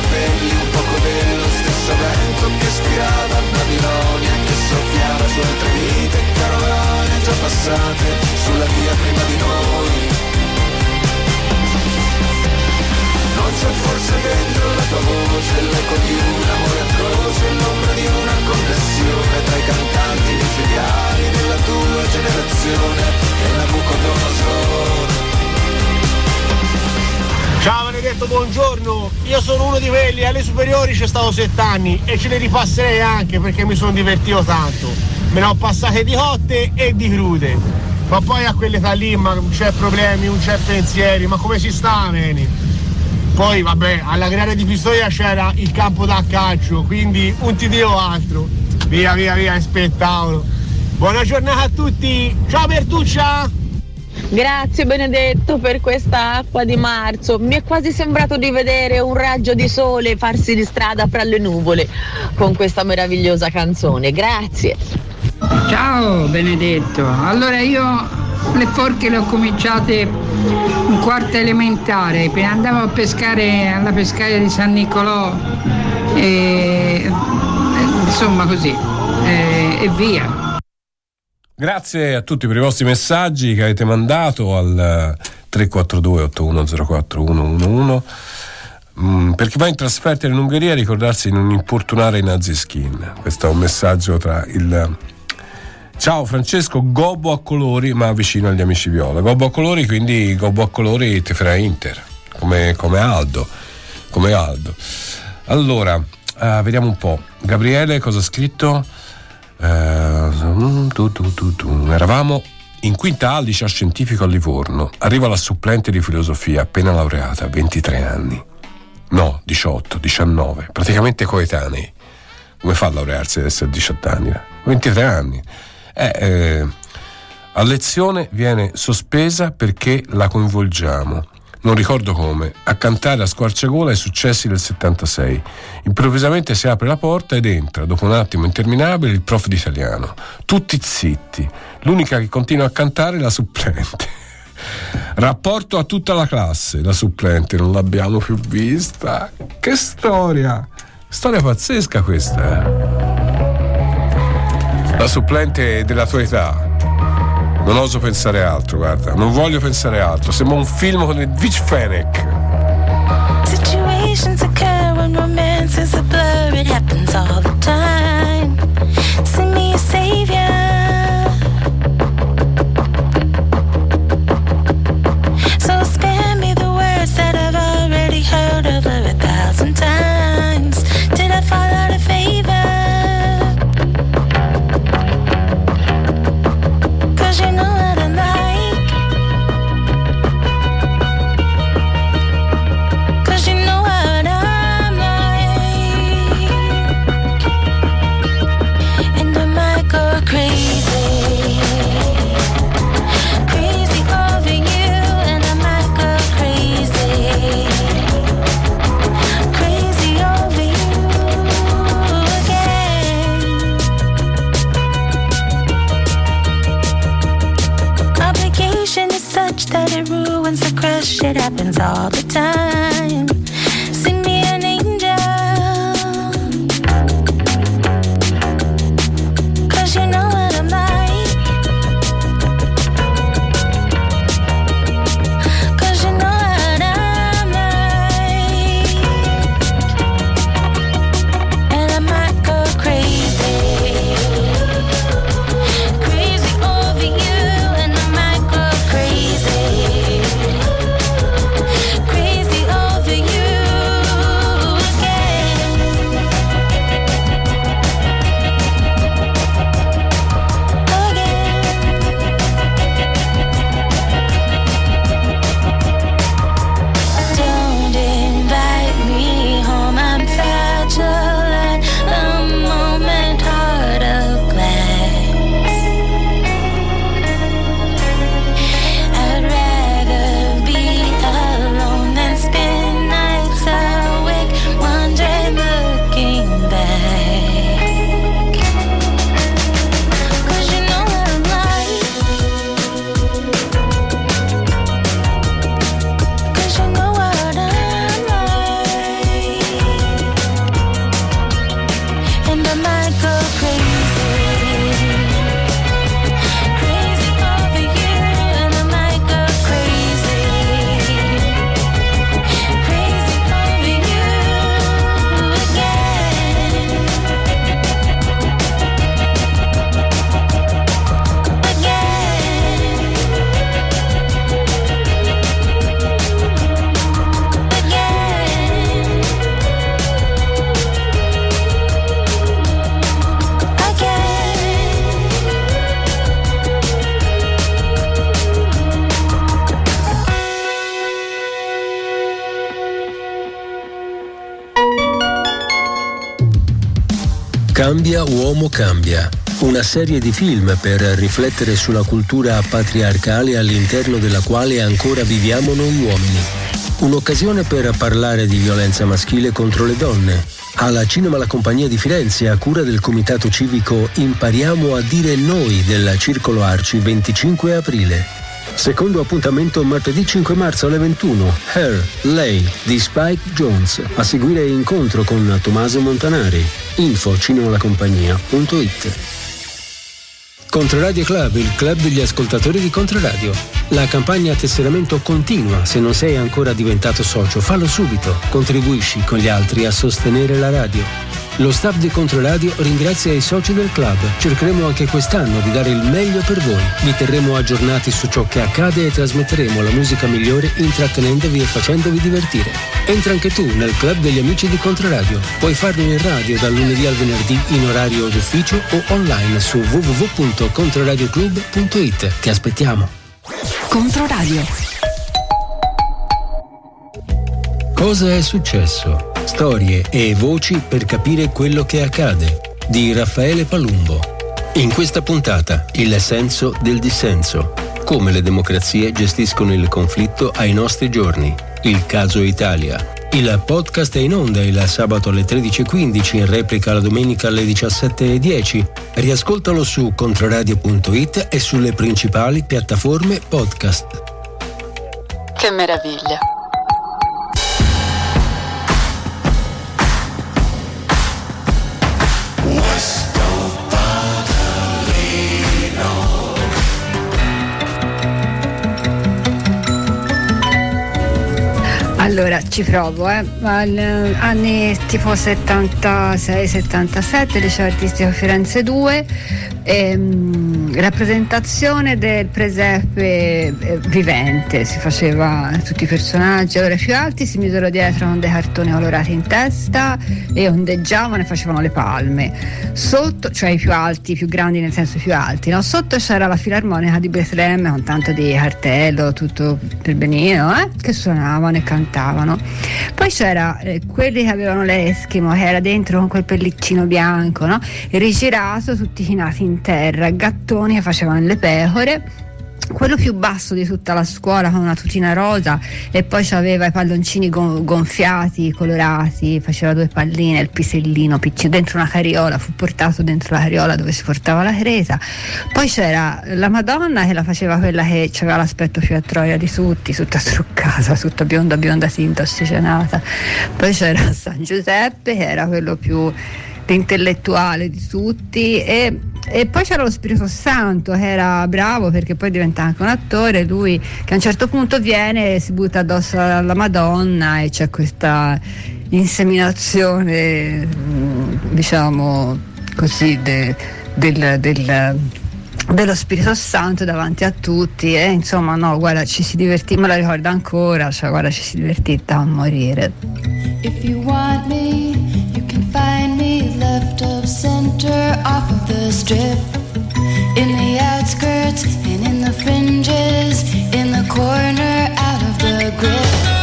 Capelli un poco dello stesso vento che spirava a Babilonia che soffiava su altre vite carovane già passate sulla via prima di noi non c'è forse dentro la tua voce l'eco di un amore atroce l'ombra di una connessione tra i cantanti micidiali della tua generazione e Nabucodonosor Ciao Benedetto, buongiorno. Io sono uno di quelli, alle superiori c'è stato 7 anni e ce le ripasserei anche perché mi sono divertito tanto. Me ne ho passate di cotte e di crude. Ma poi a quell'età lì ma non c'è problemi, non c'è pensieri, ma come si sta, Meni? Poi vabbè, alla grande di Pistoia c'era il campo da calcio, quindi un TD o altro. Via, via, via, è spettacolo. Buona giornata a tutti. Ciao Bertuccia! Grazie Benedetto per questa acqua di marzo. Mi è quasi sembrato di vedere un raggio di sole farsi di strada fra le nuvole con questa meravigliosa canzone. Grazie. Ciao Benedetto, allora io le forche le ho cominciate un quarto elementare, andavo a pescare alla pescaia di San Nicolò e insomma così e, e via. Grazie a tutti per i vostri messaggi che avete mandato al 342 8104 111 Mm, per chi va in trasferta in Ungheria ricordarsi di non importunare i nazi skin. Questo è un messaggio tra il ciao Francesco Gobbo a colori ma vicino agli amici viola. Gobbo a colori quindi Gobbo a colori ti farà Inter come, come Aldo come Aldo. Allora eh, vediamo un po' Gabriele cosa ha scritto eh, tu. Eravamo in quinta A al liceo scientifico a Livorno. Arriva la supplente di filosofia, appena laureata, 23 anni. No, 18, 19, praticamente coetanei. Come fa a laurearsi ad essere 18 anni? 23 anni. Eh, eh, a lezione viene sospesa perché la coinvolgiamo. Non ricordo come, a cantare a squarciagola i successi del 76. Improvvisamente si apre la porta ed entra, dopo un attimo interminabile, il prof di italiano. Tutti zitti. L'unica che continua a cantare è la supplente. [LAUGHS] Rapporto a tutta la classe, la supplente non l'abbiamo più vista. Che storia! Storia pazzesca questa. eh. La supplente della tua età. Non oso pensare altro, guarda, non voglio pensare altro. Sembra un film con Vitch Fennec. Situations occur when romance is a blur. It happens all the time. All the time. Cambia uomo cambia. Una serie di film per riflettere sulla cultura patriarcale all'interno della quale ancora viviamo noi uomini. Un'occasione per parlare di violenza maschile contro le donne. Alla Cinema La Compagnia di Firenze, a cura del comitato civico Impariamo a dire noi del Circolo Arci 25 aprile. Secondo appuntamento martedì 5 marzo alle 21. Her, Lei di Spike Jones. A seguire incontro con Tommaso Montanari. Info cinemalacompagnia.it Controradio Club, il club degli ascoltatori di Controradio. La campagna tesseramento continua. Se non sei ancora diventato socio, fallo subito. Contribuisci con gli altri a sostenere la radio. Lo staff di Controradio ringrazia i soci del club. Cercheremo anche quest'anno di dare il meglio per voi. Vi terremo aggiornati su ciò che accade e trasmetteremo la musica migliore intrattenendovi e facendovi divertire. Entra anche tu nel club degli amici di Controradio. Puoi farlo in radio dal lunedì al venerdì in orario d'ufficio o online su www.controradioclub.it. Ti aspettiamo. Controradio. Cosa è successo? Storie e voci per capire quello che accade. Di Raffaele Palumbo. In questa puntata, il senso del dissenso. Come le democrazie gestiscono il conflitto ai nostri giorni. Il caso Italia. Il podcast è in onda il sabato alle 13.15, in replica la domenica alle 17.10. Riascoltalo su controradio.it e sulle principali piattaforme podcast. Che meraviglia. Allora, ci provo, eh. Eh, anni tipo 76-77, liceo artistico Firenze 2, ehm, rappresentazione del presepe eh, vivente, si faceva tutti i personaggi, allora i più alti si misero dietro con dei cartoni colorati in testa e ondeggiavano e facevano le palme. Sotto, cioè i più alti, i più grandi nel senso più alti, no? sotto c'era la filarmonica di Betlemme con tanto di cartello, tutto per benino, eh? che suonavano e cantavano. Poi c'era eh, quelli che avevano l'Eschimo, che era dentro con quel pelliccino bianco, no? rigirato, tutti chinati in terra, gattoni che facevano le pecore quello più basso di tutta la scuola con una tutina rosa e poi aveva i palloncini gon- gonfiati, colorati, faceva due palline, il pisellino piccino dentro una carriola, fu portato dentro la carriola dove si portava la cresa. Poi c'era la Madonna che la faceva quella che aveva l'aspetto più a troia di tutti, tutta struccata, tutta bionda bionda tinta ossigenata. Poi c'era San Giuseppe che era quello più intellettuale di tutti e, e poi c'era lo Spirito Santo che era bravo perché poi diventa anche un attore lui che a un certo punto viene e si butta addosso alla Madonna e c'è questa inseminazione mm, diciamo così de- del, del dello Spirito Santo davanti a tutti e insomma no guarda ci si divertì me la ricordo ancora cioè guarda ci si divertì da morire. If you want me, find me left of center off of the strip. In the outskirts and in the fringes, in the corner, out of the grip.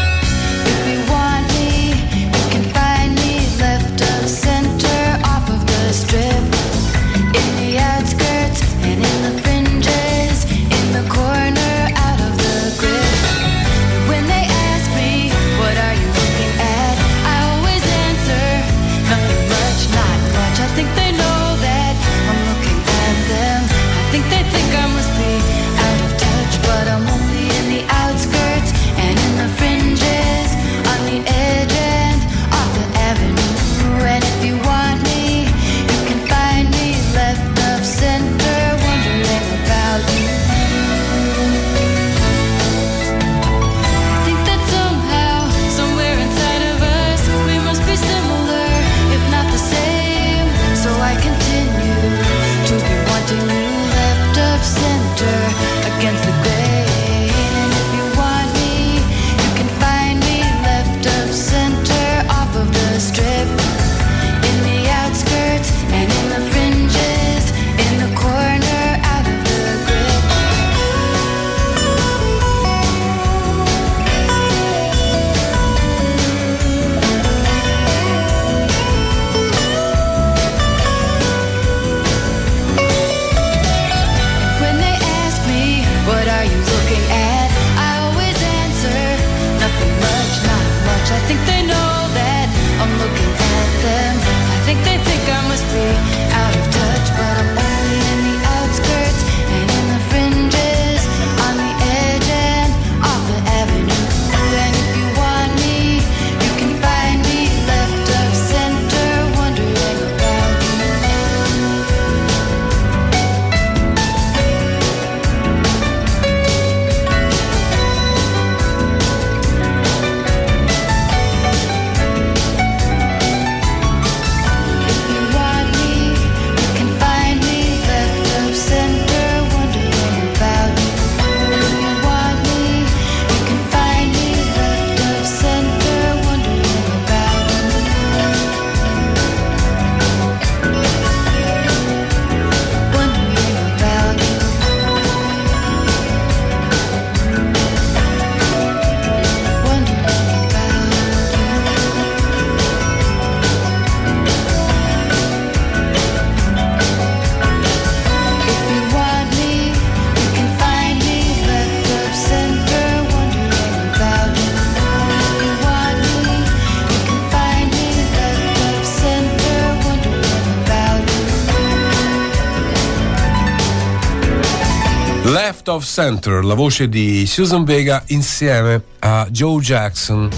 Of Center, la voce di Susan Vega insieme a Joe Jackson.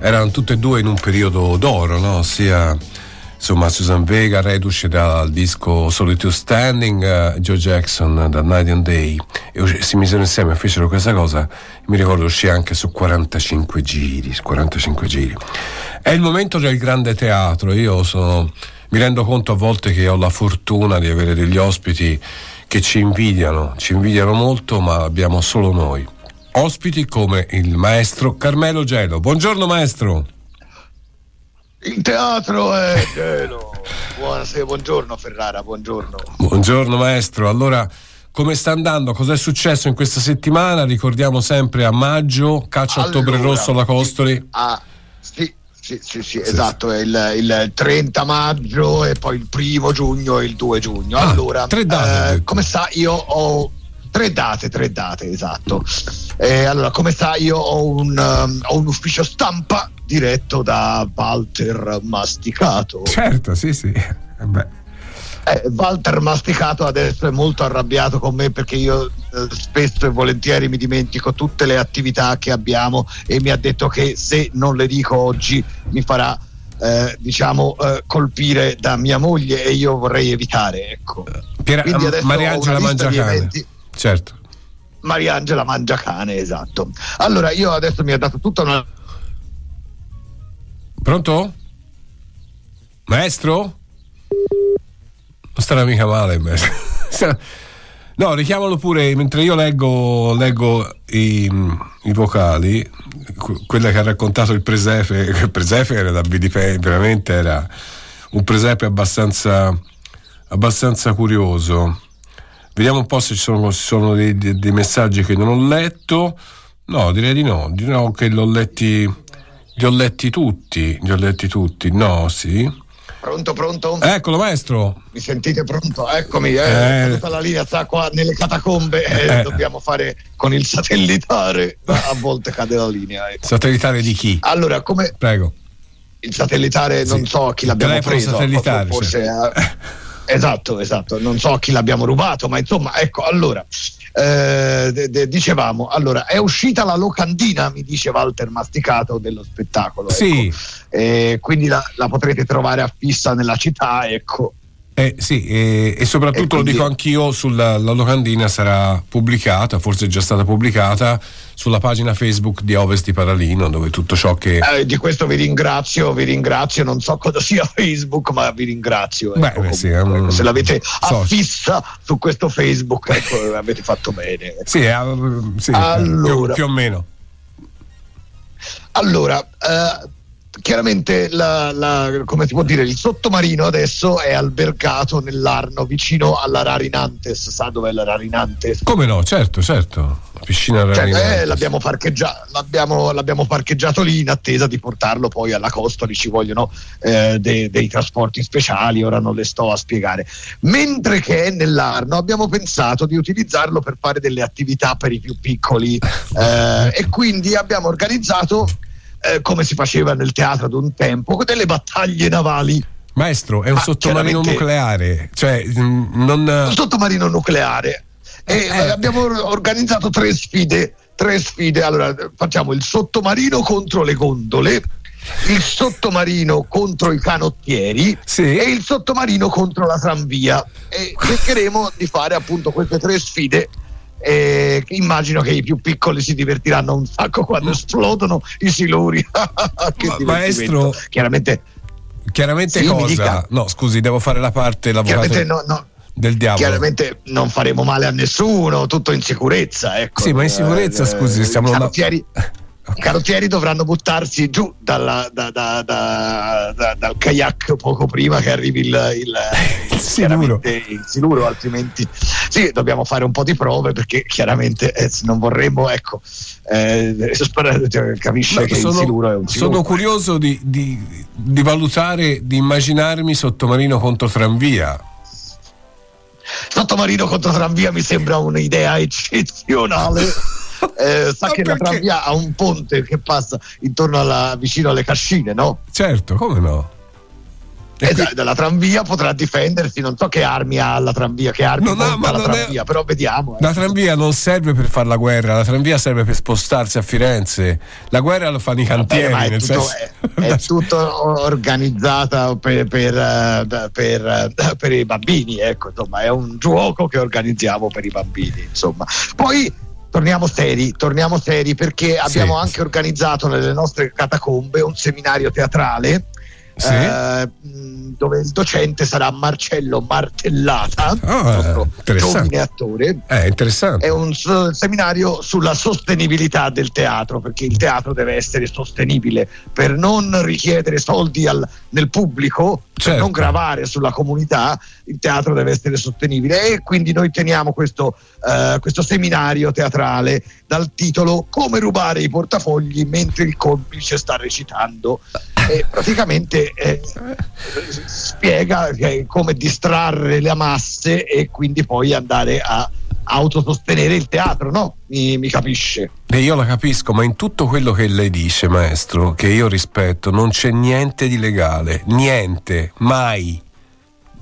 Erano tutte e due in un periodo d'oro, no? Sia insomma Susan Vega, reduce dal disco Solitude Standing, eh, Joe Jackson da Night and Day. E si misero insieme e fecero questa cosa. Mi ricordo uscì anche su 45 giri. su 45 giri. È il momento del grande teatro. Io sono. Mi rendo conto a volte che ho la fortuna di avere degli ospiti che ci invidiano, ci invidiano molto, ma abbiamo solo noi. Ospiti come il maestro Carmelo Gelo. Buongiorno maestro. Il teatro è [LAUGHS] cielo. Buonasera, buongiorno Ferrara, buongiorno. Buongiorno maestro. Allora, come sta andando? Cos'è successo in questa settimana? Ricordiamo sempre a maggio, caccia ottobre Allora, rosso alla Costoli. Ah, sì, sì, sì, sì, esatto, è il, il 30 maggio e poi il primo giugno e il 2 giugno. Ah, allora, tre date, eh, come sa, io ho tre date, tre date, esatto. Eh, allora, come sa, io ho un, um, ho un ufficio stampa diretto da Walter Masticato. Certo, sì, sì. Eh beh. Eh, Walter Masticato adesso è molto arrabbiato con me perché io eh, spesso e volentieri mi dimentico tutte le attività che abbiamo e mi ha detto che se non le dico oggi mi farà eh, diciamo eh, colpire da mia moglie e io vorrei evitare ecco. Adesso ho Mariangela Mangiacane. Certo. Mariangela Mangiacane esatto allora io adesso mi ha dato tutta una Pronto? Maestro? Non starà mica male il maestro. [LAUGHS] No, richiamalo pure mentre io leggo, leggo i, i vocali, que- quella che ha raccontato il presepe, [LAUGHS] il presepe era da Bidipè, veramente era un presepe abbastanza, abbastanza curioso. Vediamo un po' se ci sono, ci sono dei, dei- messaggi che non ho letto. No, direi di no, dirò che l'ho letti, li ho letti tutti, li ho letti tutti. No, sì. Pronto pronto Eccolo maestro. mi sentite pronto eccomi eh, Eh. caduta la linea sta qua nelle catacombe eh, Eh. dobbiamo fare con il satellitare [LAUGHS] a volte cade la linea ecco. Satellitare di chi? Allora, come Prego. il satellitare, non so chi l'abbiamo telefono preso. satellitare, Forse, eh, [LAUGHS] esatto, esatto, non so a chi l'abbiamo rubato, ma insomma, ecco, allora, eh, de- de- dicevamo, allora, è uscita la locandina, mi dice Walter Masticato, dello spettacolo. Sì. ecco. Eh, quindi la, la potrete trovare affissa nella città, ecco. Eh, sì, e, e soprattutto E quindi- lo dico anch'io, sulla la locandina sarà pubblicata, forse è già stata pubblicata, sulla pagina Facebook di Ovest di Paralino, dove tutto ciò che... Eh, di questo vi ringrazio, vi ringrazio, non so cosa sia Facebook, ma vi ringrazio. Beh, ecco, beh, sì, ecco, se l'avete social. affissa su questo Facebook, ecco, [LAUGHS] avete fatto bene. Sì, eh, sì, eh, Allora. più, più o meno. Allora, eh, chiaramente la- la- come si può dire, il sottomarino adesso è albergato nell'Arno vicino alla Rarinantes. Sa dov'è la Rarinantes? Come no? Certo, certo. La piscina Cioè, Rarinantes. eh, l'abbiamo, parcheggia- l'abbiamo- l'abbiamo parcheggiato lì in attesa di portarlo poi alla Costoli, ci vogliono eh, de- dei trasporti speciali, ora non le sto a spiegare. Mentre che nell'Arno abbiamo pensato di utilizzarlo per fare delle attività per i più piccoli [LAUGHS] eh, e quindi abbiamo organizzato, eh, come si faceva nel teatro ad un tempo, delle battaglie navali. Maestro, è un Ma sottomarino nucleare. Cioè, mm, non. un sottomarino nucleare e eh, abbiamo or- organizzato tre sfide tre sfide allora facciamo il sottomarino contro le gondole il sottomarino contro i canottieri e il sottomarino contro la tranvia e cercheremo di fare appunto queste tre sfide e immagino che i più piccoli si divertiranno un sacco quando esplodono i siluri [LAUGHS] che maestro- chiaramente Chiaramente Sì, cosa? No, scusi, devo fare la parte l'avvocato chiaramente no- no, del diavolo. Chiaramente non faremo male a nessuno, tutto in sicurezza. Ecco. Sì, ma in sicurezza, Eh, scusi, i stiamo- carrozzieri, [LAUGHS] i carrozzieri dovranno buttarsi giù dalla- da- da- da- da- dal kayak poco prima che arrivi il, il, [LAUGHS] siluro. il siluro, altrimenti sì, dobbiamo fare un po' di prove perché chiaramente eh, non vorremmo, ecco, eh, [LAUGHS] cioè, capisce No, che il sono, siluro è un siluro. sono curioso di, di- di valutare, di immaginarmi sottomarino contro tranvia. Sottomarino contro tranvia mi sembra un'idea eccezionale. [LAUGHS] [LAUGHS] Eh, sa che la tranvia ha un ponte che passa intorno alla, vicino alle cascine, no? Certo, come no? E da- dalla tranvia potrà difendersi, non so che armi ha la tranvia, che armi Non ha- ma la non è- tranvia, però vediamo. eh. La tranvia non serve per fare la guerra, la tranvia serve per spostarsi a Firenze. La guerra lo fanno i cantieri. Eh, ma è nel tutto, senso- è- è [LAUGHS] tutto organizzata per, per, eh, per, eh, per i bambini, ecco, insomma, è un gioco che organizziamo per i bambini, insomma. Poi torniamo seri, torniamo seri perché abbiamo anche organizzato nelle nostre catacombe un seminario teatrale. Sì. eh, dove il docente sarà Marcello Martellata, Ah, interessante. giovane attore. È interessante. È un seminario sulla sostenibilità del teatro, perché il teatro deve essere sostenibile per non richiedere soldi al- nel pubblico, per Certo. non gravare sulla comunità, il teatro deve essere sostenibile e quindi noi teniamo questo, eh, questo seminario teatrale dal titolo Come rubare i portafogli mentre il complice sta recitando. E praticamente eh, spiega che- come distrarre le masse e quindi poi andare a autosostenere il teatro, no? Mi, mi capisce? E io la capisco, ma in tutto quello che lei dice, maestro, che io rispetto, non c'è niente di legale. Niente, mai.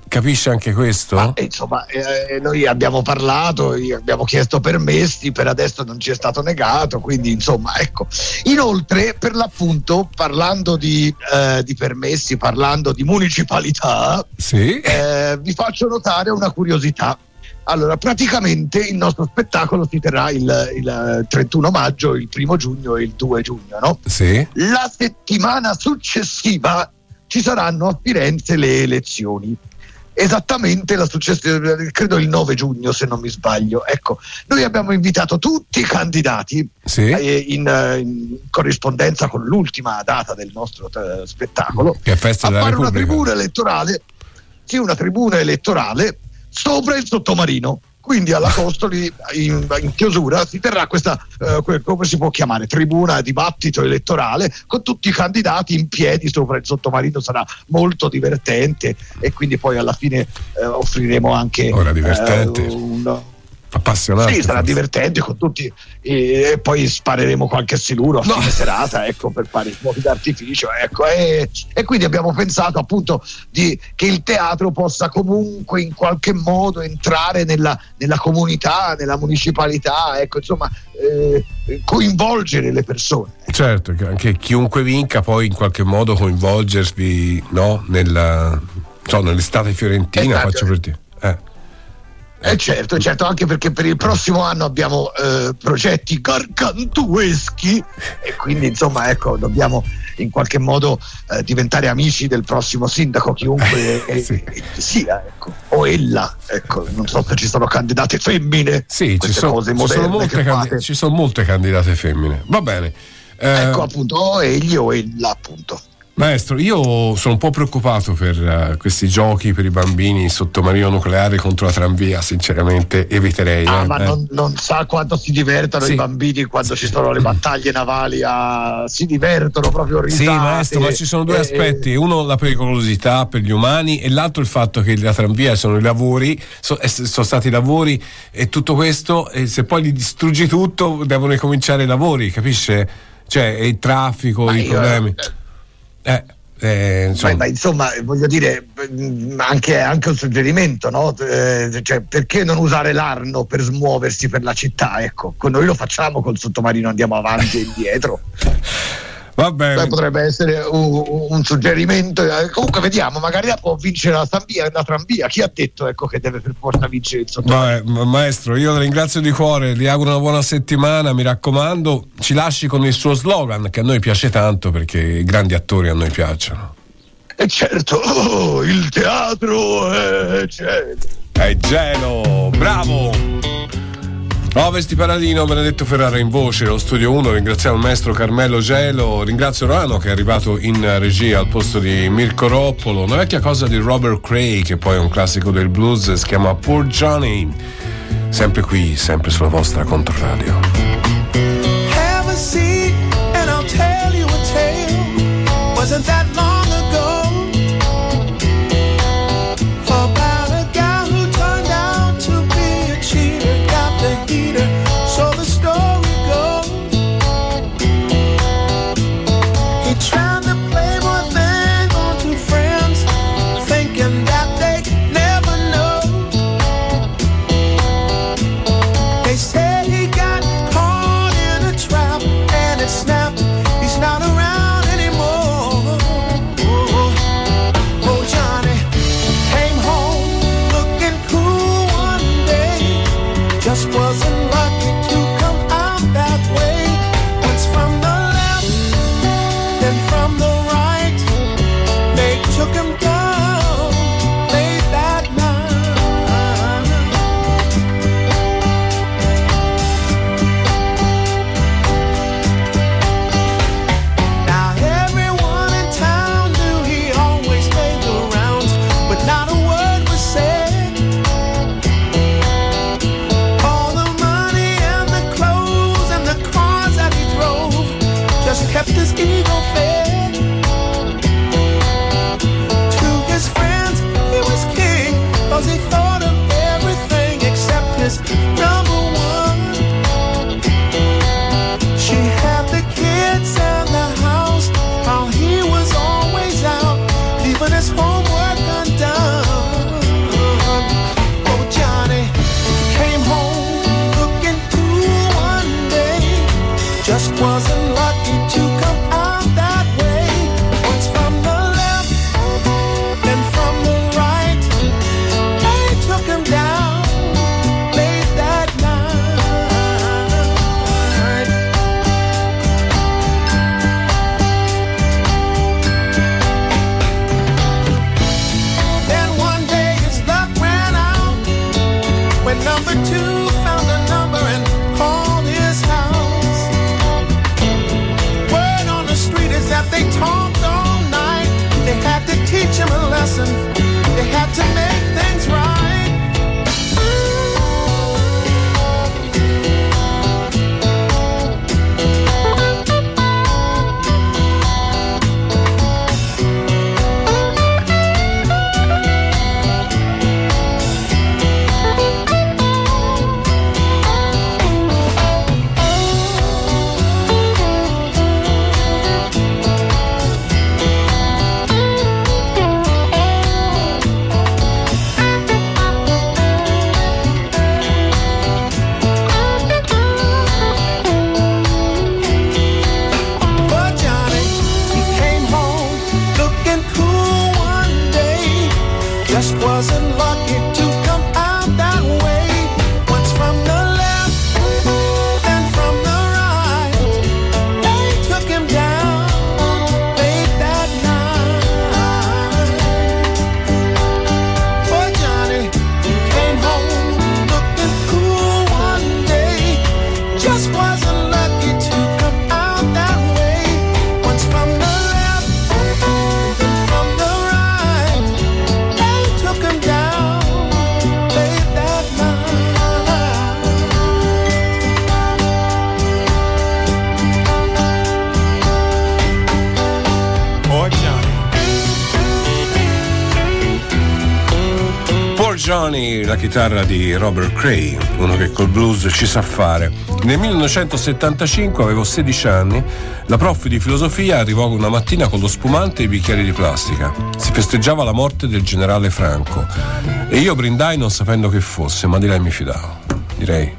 Capisce anche questo? E, insomma, eh, noi abbiamo parlato, abbiamo chiesto permessi, per adesso non ci è stato negato, quindi insomma, ecco. Inoltre, per l'appunto, parlando di, eh, di permessi, parlando di municipalità, Sì. eh, vi faccio notare una curiosità. Allora, praticamente il nostro spettacolo si terrà il, il 31 maggio, il primo giugno e il 2 giugno, no? Sì. La settimana successiva ci saranno a Firenze le elezioni. Esattamente la successiva, credo il 9 giugno se non mi sbaglio. Ecco, noi abbiamo invitato tutti i candidati Sì. eh, in, eh, in corrispondenza con l'ultima data del nostro eh, spettacolo Che è festa a fare una Repubblica. tribuna elettorale, sì, una tribuna elettorale sopra il sottomarino. Quindi alla Costoli in, in chiusura si terrà questa, eh, come si può chiamare, tribuna dibattito elettorale con tutti i candidati in piedi sopra il sottomarino, sarà molto divertente e quindi poi alla fine eh, offriremo anche Ora divertente. eh, un, Appassionato. sì, sarà divertente con tutti e, e poi spareremo qualche siluro a fine serata ecco, per fare i fuochi d'artificio. Ecco, e, e quindi abbiamo pensato appunto di, che il teatro possa comunque in qualche modo entrare nella, nella comunità, nella municipalità, ecco, insomma, eh, coinvolgere le persone. Certo, che anche chiunque vinca poi in qualche modo coinvolgervi no? Nella, so, nell'estate fiorentina, Esatto. faccio per dire. Eh. Certo, certo, anche perché per il prossimo anno abbiamo eh, progetti gargantueschi e quindi insomma ecco dobbiamo in qualche modo eh, diventare amici del prossimo sindaco, chiunque eh, eh, sia, ecco. o ella, ecco, non so se ci sono candidate femmine, Sì, ci sono, cose ci, sono moderne molte che candi- fate. ci sono molte candidate femmine. Va bene. Eh, Ecco appunto o egli o ella appunto. Maestro, io sono un po' preoccupato per eh, questi giochi per i bambini sottomarino nucleare contro la tranvia, sinceramente eviterei. Ah, eh, ma eh. non, non sa quanto si divertono Sì. i bambini quando ci sono le battaglie navali. a- Si divertono proprio risate. Sì, maestro, ma ci sono due eh, aspetti: uno la pericolosità per gli umani, e l'altro il fatto che la tranvia sono i lavori, so- eh, sono stati i lavori e tutto questo, e se poi li distruggi tutto, devono ricominciare i lavori, capisce? Cioè, il traffico, i io- problemi. Eh, eh, insomma. Ma, ma insomma, voglio dire, mh, anche, anche un suggerimento, no? Eh, cioè, perché non usare l'Arno per smuoversi per la città? Ecco, noi lo facciamo col sottomarino, andiamo avanti e indietro. [LAUGHS] Va bene. Beh, potrebbe essere un, un suggerimento. Eh, Comunque, vediamo, magari può vincere la tranvia, la tranvia. Chi ha detto ecco, che deve per forza vincere il ma- maestro, io la ringrazio di cuore, gli auguro una buona settimana, mi raccomando, ci lasci con il suo slogan che a noi piace tanto perché i grandi attori a noi piacciono. E certo, oh, il teatro è cielo. È gelo, bravo! Ovesti Paradino, Benedetto Ferrara in voce, lo studio 1, ringraziamo il maestro Carmelo Gelo, ringrazio Rano che è arrivato in regia al posto di Mirko Roppolo, una vecchia cosa di Robert Cray che poi è un classico del blues, si chiama Poor Johnny, sempre qui, sempre sulla vostra controradio. Chitarra di Robert Cray, uno che col blues ci sa fare. Nel 1975 avevo 16 anni, la prof di filosofia arrivò una mattina con lo spumante e i bicchieri di plastica. Si festeggiava la morte del generale Franco e io brindai non sapendo che fosse, ma di lei mi fidavo. Direi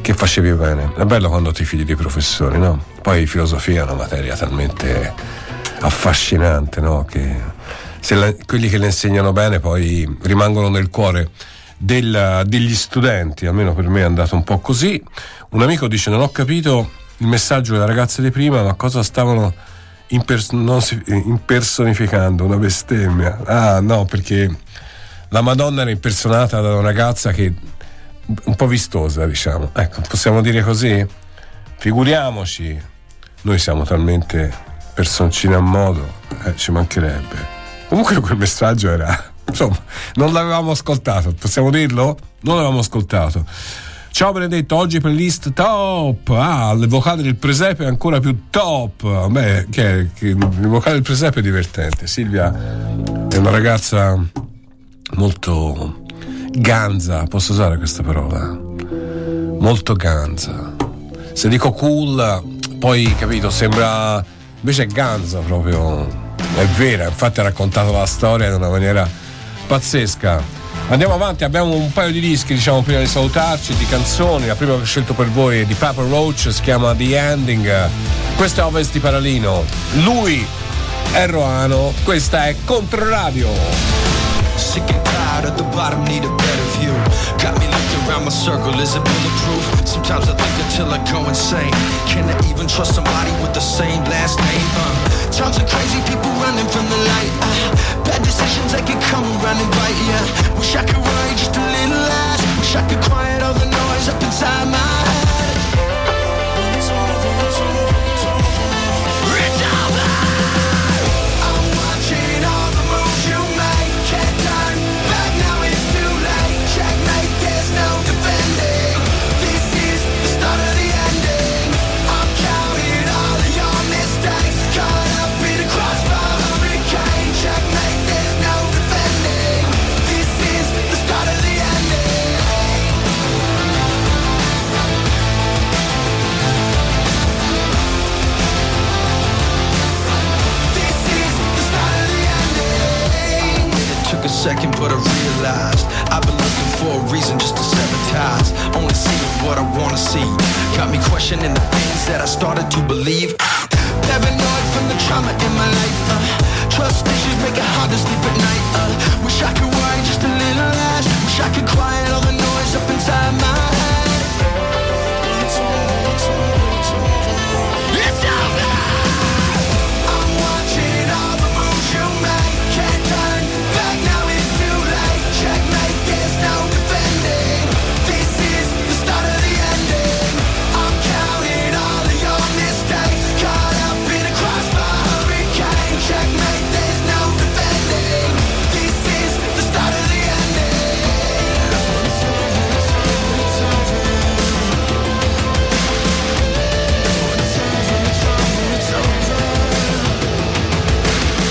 che facevi bene. È bello quando ti fidi dei professori, no? Poi filosofia è una materia talmente affascinante, no? Che se la- quelli che le insegnano bene poi rimangono nel cuore del- degli studenti, almeno per me è andato un po' così. Un amico dice: Non ho capito il messaggio della ragazza di prima, ma cosa stavano impers- si- impersonificando? Una bestemmia. Ah, no, perché la Madonna era impersonata da una ragazza che un po' vistosa, diciamo. Ecco, possiamo dire così? Figuriamoci, noi siamo talmente personcine a modo, eh, ci mancherebbe. Comunque quel messaggio era, insomma, non l'avevamo ascoltato, possiamo dirlo? Non l'avevamo ascoltato. Ciao Benedetto, oggi playlist top. Ah, il vocale del presepe è ancora più top. Beh, che che il vocale del presepe è divertente. Silvia è una ragazza molto ganza, posso usare questa parola? Molto ganza. Se dico cool, poi capito, sembra invece è ganza proprio. È vera, infatti ha raccontato la storia in una maniera pazzesca. Andiamo avanti, abbiamo un paio di dischi, diciamo, prima di salutarci, di canzoni. La prima che ho scelto per voi è di Papa Roach, si chiama The Ending. Questo è Ovest di Paralino. Lui è Roano, questa è Controradio. Sick and tired at the bottom, need a better view. Got me looking around my circle, is it bulletproof? Sometimes I think until I go insane. Can I even trust somebody with the same last name? Uh, times are crazy, people running from the light. Uh, bad decisions that can come around and bite ya. Wish I could worry just a little less. Wish I could quiet all the noise up inside my head. Second, but I realized I've been looking for a reason just to sabotage. Only seeing what I wanna see. Got me questioning the things that I started to believe. Paranoid from the trauma in my life. Uh, trust issues make it hard to sleep at night. Uh, wish I could worry just a little less. Wish I could quiet all the noise up inside my head.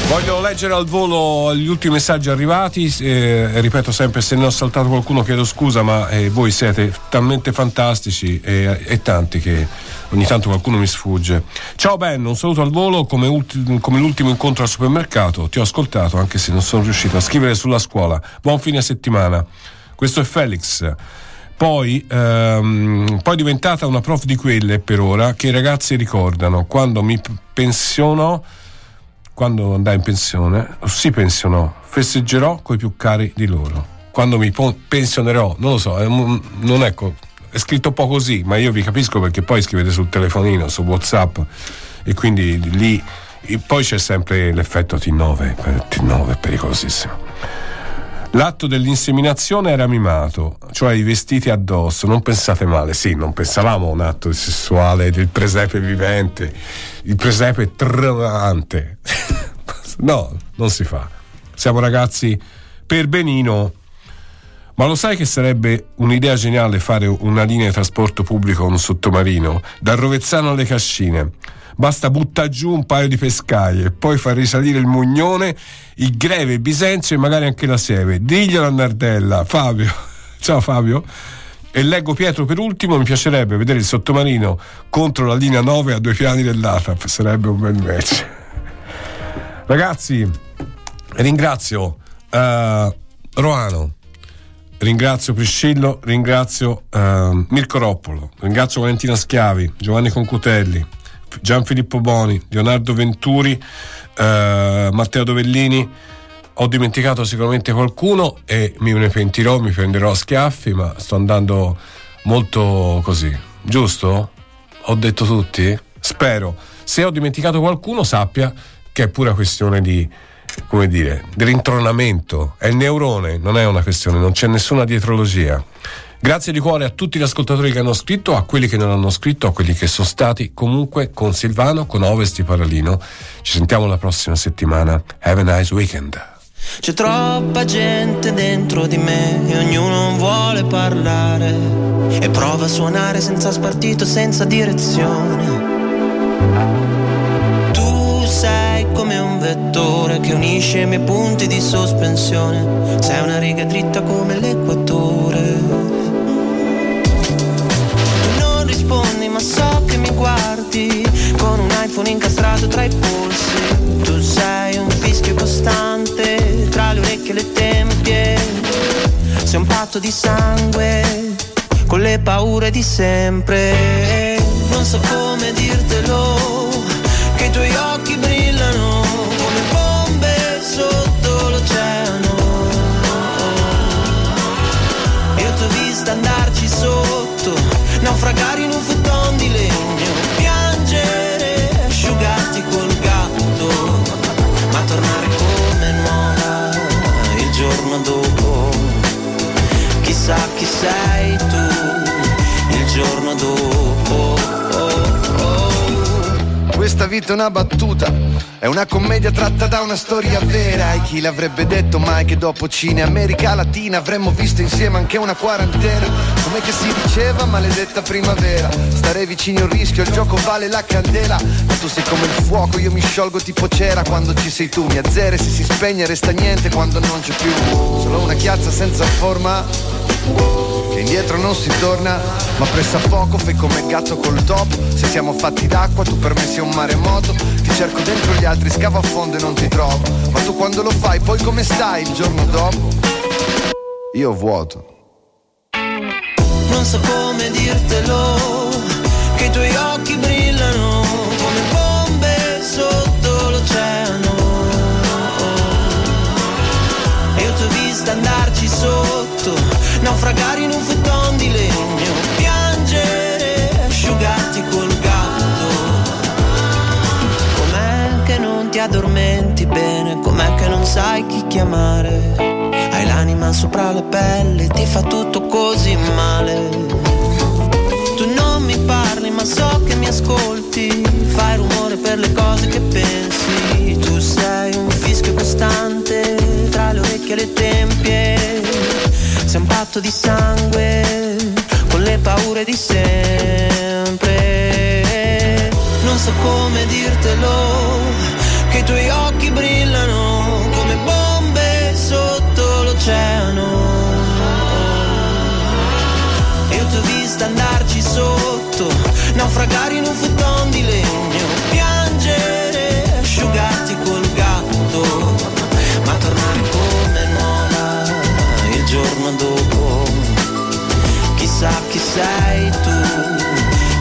Voglio leggere al volo gli ultimi messaggi arrivati, eh, ripeto sempre se ne ho saltato qualcuno chiedo scusa ma eh, voi siete talmente fantastici e, e tanti che ogni tanto qualcuno mi sfugge. Ciao Ben, un saluto al volo come, ulti- come l'ultimo incontro al supermercato, ti ho ascoltato anche se non sono riuscito a scrivere sulla scuola. Buon fine settimana. Questo è Felix. Poi, ehm, poi diventata una prof di quelle per ora che i ragazzi ricordano. Quando mi pensionò, quando andai in pensione, o si pensionò, festeggerò coi più cari di loro. Quando mi pensionerò, non lo so, non è, co- è scritto un po' così, ma io vi capisco perché poi scrivete sul telefonino, su WhatsApp e quindi lì e poi c'è sempre l'effetto T9, eh, T9 è pericolosissimo. L'atto dell'inseminazione era mimato, cioè i vestiti addosso, non pensate male, sì, non pensavamo a un atto sessuale del presepe vivente, il presepe tremante. [LAUGHS] no, non si fa. Siamo ragazzi per benino. Ma lo sai che sarebbe un'idea geniale fare una linea di trasporto pubblico con un sottomarino, da Rovezzano alle Cascine? Basta buttare giù un paio di pescaie, poi far risalire il mugnone, il greve, il bisenzio e magari anche la seve. Diglielo a Nardella. Fabio. [LAUGHS] Ciao Fabio. E leggo Pietro per ultimo, mi piacerebbe vedere il sottomarino contro la linea 9 a due piani dell'ATAP, sarebbe un bel match. Ragazzi, ringrazio eh, Roano, ringrazio Priscillo, ringrazio eh, Mirko Roppolo, ringrazio Valentina Schiavi, Giovanni Concutelli, Gianfilippo Boni, Leonardo Venturi, eh, Matteo Dovellini. Ho dimenticato sicuramente qualcuno e mi ne pentirò, mi prenderò a schiaffi, ma sto andando molto così. Giusto? Ho detto tutti? Spero. Se ho dimenticato qualcuno, sappia che è pura questione di, come dire, di rintronamento. È il neurone, non è una questione, non c'è nessuna dietrologia. Grazie di cuore a tutti gli ascoltatori che hanno scritto, a quelli che non hanno scritto, a quelli che sono stati comunque con Silvano, con Ovest di Paralino. Ci sentiamo la prossima settimana. Have a nice weekend. C'è troppa gente dentro di me e ognuno vuole parlare e prova a suonare senza spartito, senza direzione. Tu sei come un vettore che unisce i miei punti di sospensione, sei una riga dritta come l'equatore. Guardi con un iPhone incastrato tra i polsi. Tu sei un fischio costante tra le orecchie e le tempie. Sei un patto di sangue con le paure di sempre. Non so come dirtelo, che i tuoi occhi brillano come bombe sotto l'oceano. Io ti ho vista andarci sotto, naufragare in un futton Chissà chi sei tu il giorno dopo. Questa vita è una battuta, è una commedia tratta da una storia vera. E chi l'avrebbe detto mai che dopo Cine America Latina avremmo visto insieme anche una quarantena? Come che si diceva, maledetta primavera. Stare vicini è un rischio, il gioco vale la candela. Ma tu sei come il fuoco, io mi sciolgo tipo cera quando ci sei tu. Mi azzera se si spegne resta niente quando non c'è più. Solo una chiazza senza forma che indietro non si torna, ma pressa poco fai come gatto col topo. Se siamo fatti d'acqua, tu per me sei un maremoto. Ti cerco dentro gli altri, scavo a fondo e non ti trovo. Ma tu quando lo fai, poi come stai il giorno dopo? Io vuoto. Non so come dirtelo, che i tuoi occhi brillano come bombe sotto l'oceano. Io ti ho andarci sotto, naufragare in un futton di legno, piangere, asciugarti col gatto. Com'è che non ti addormenti bene, com'è che non sai chi chiamare? Hai l'anima sopra la pelle, ti fa tutto così male. Tu non mi parli ma so che mi ascolti Fai rumore per le cose che pensi Tu sei un fischio costante Tra le orecchie e le tempie Sei un patto di sangue Con le paure di sempre. Non so come dirtelo Che i tuoi occhi brillano Come bombe sotto l'oceano. Io ti ho vista andarci sotto, naufragare in un futton di legno, sei tu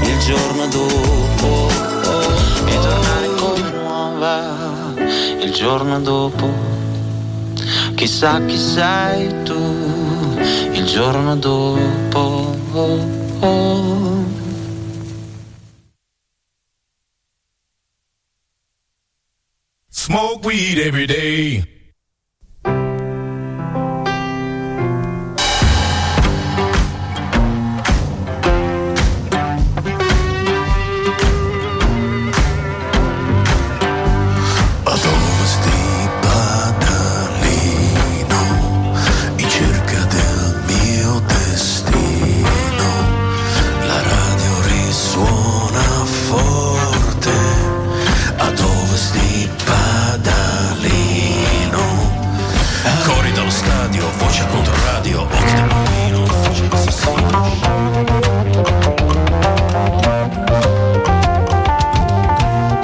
il giorno dopo. E tornare come nuova il giorno dopo. Chissà chi sei tu il giorno dopo. Smoke weed every day.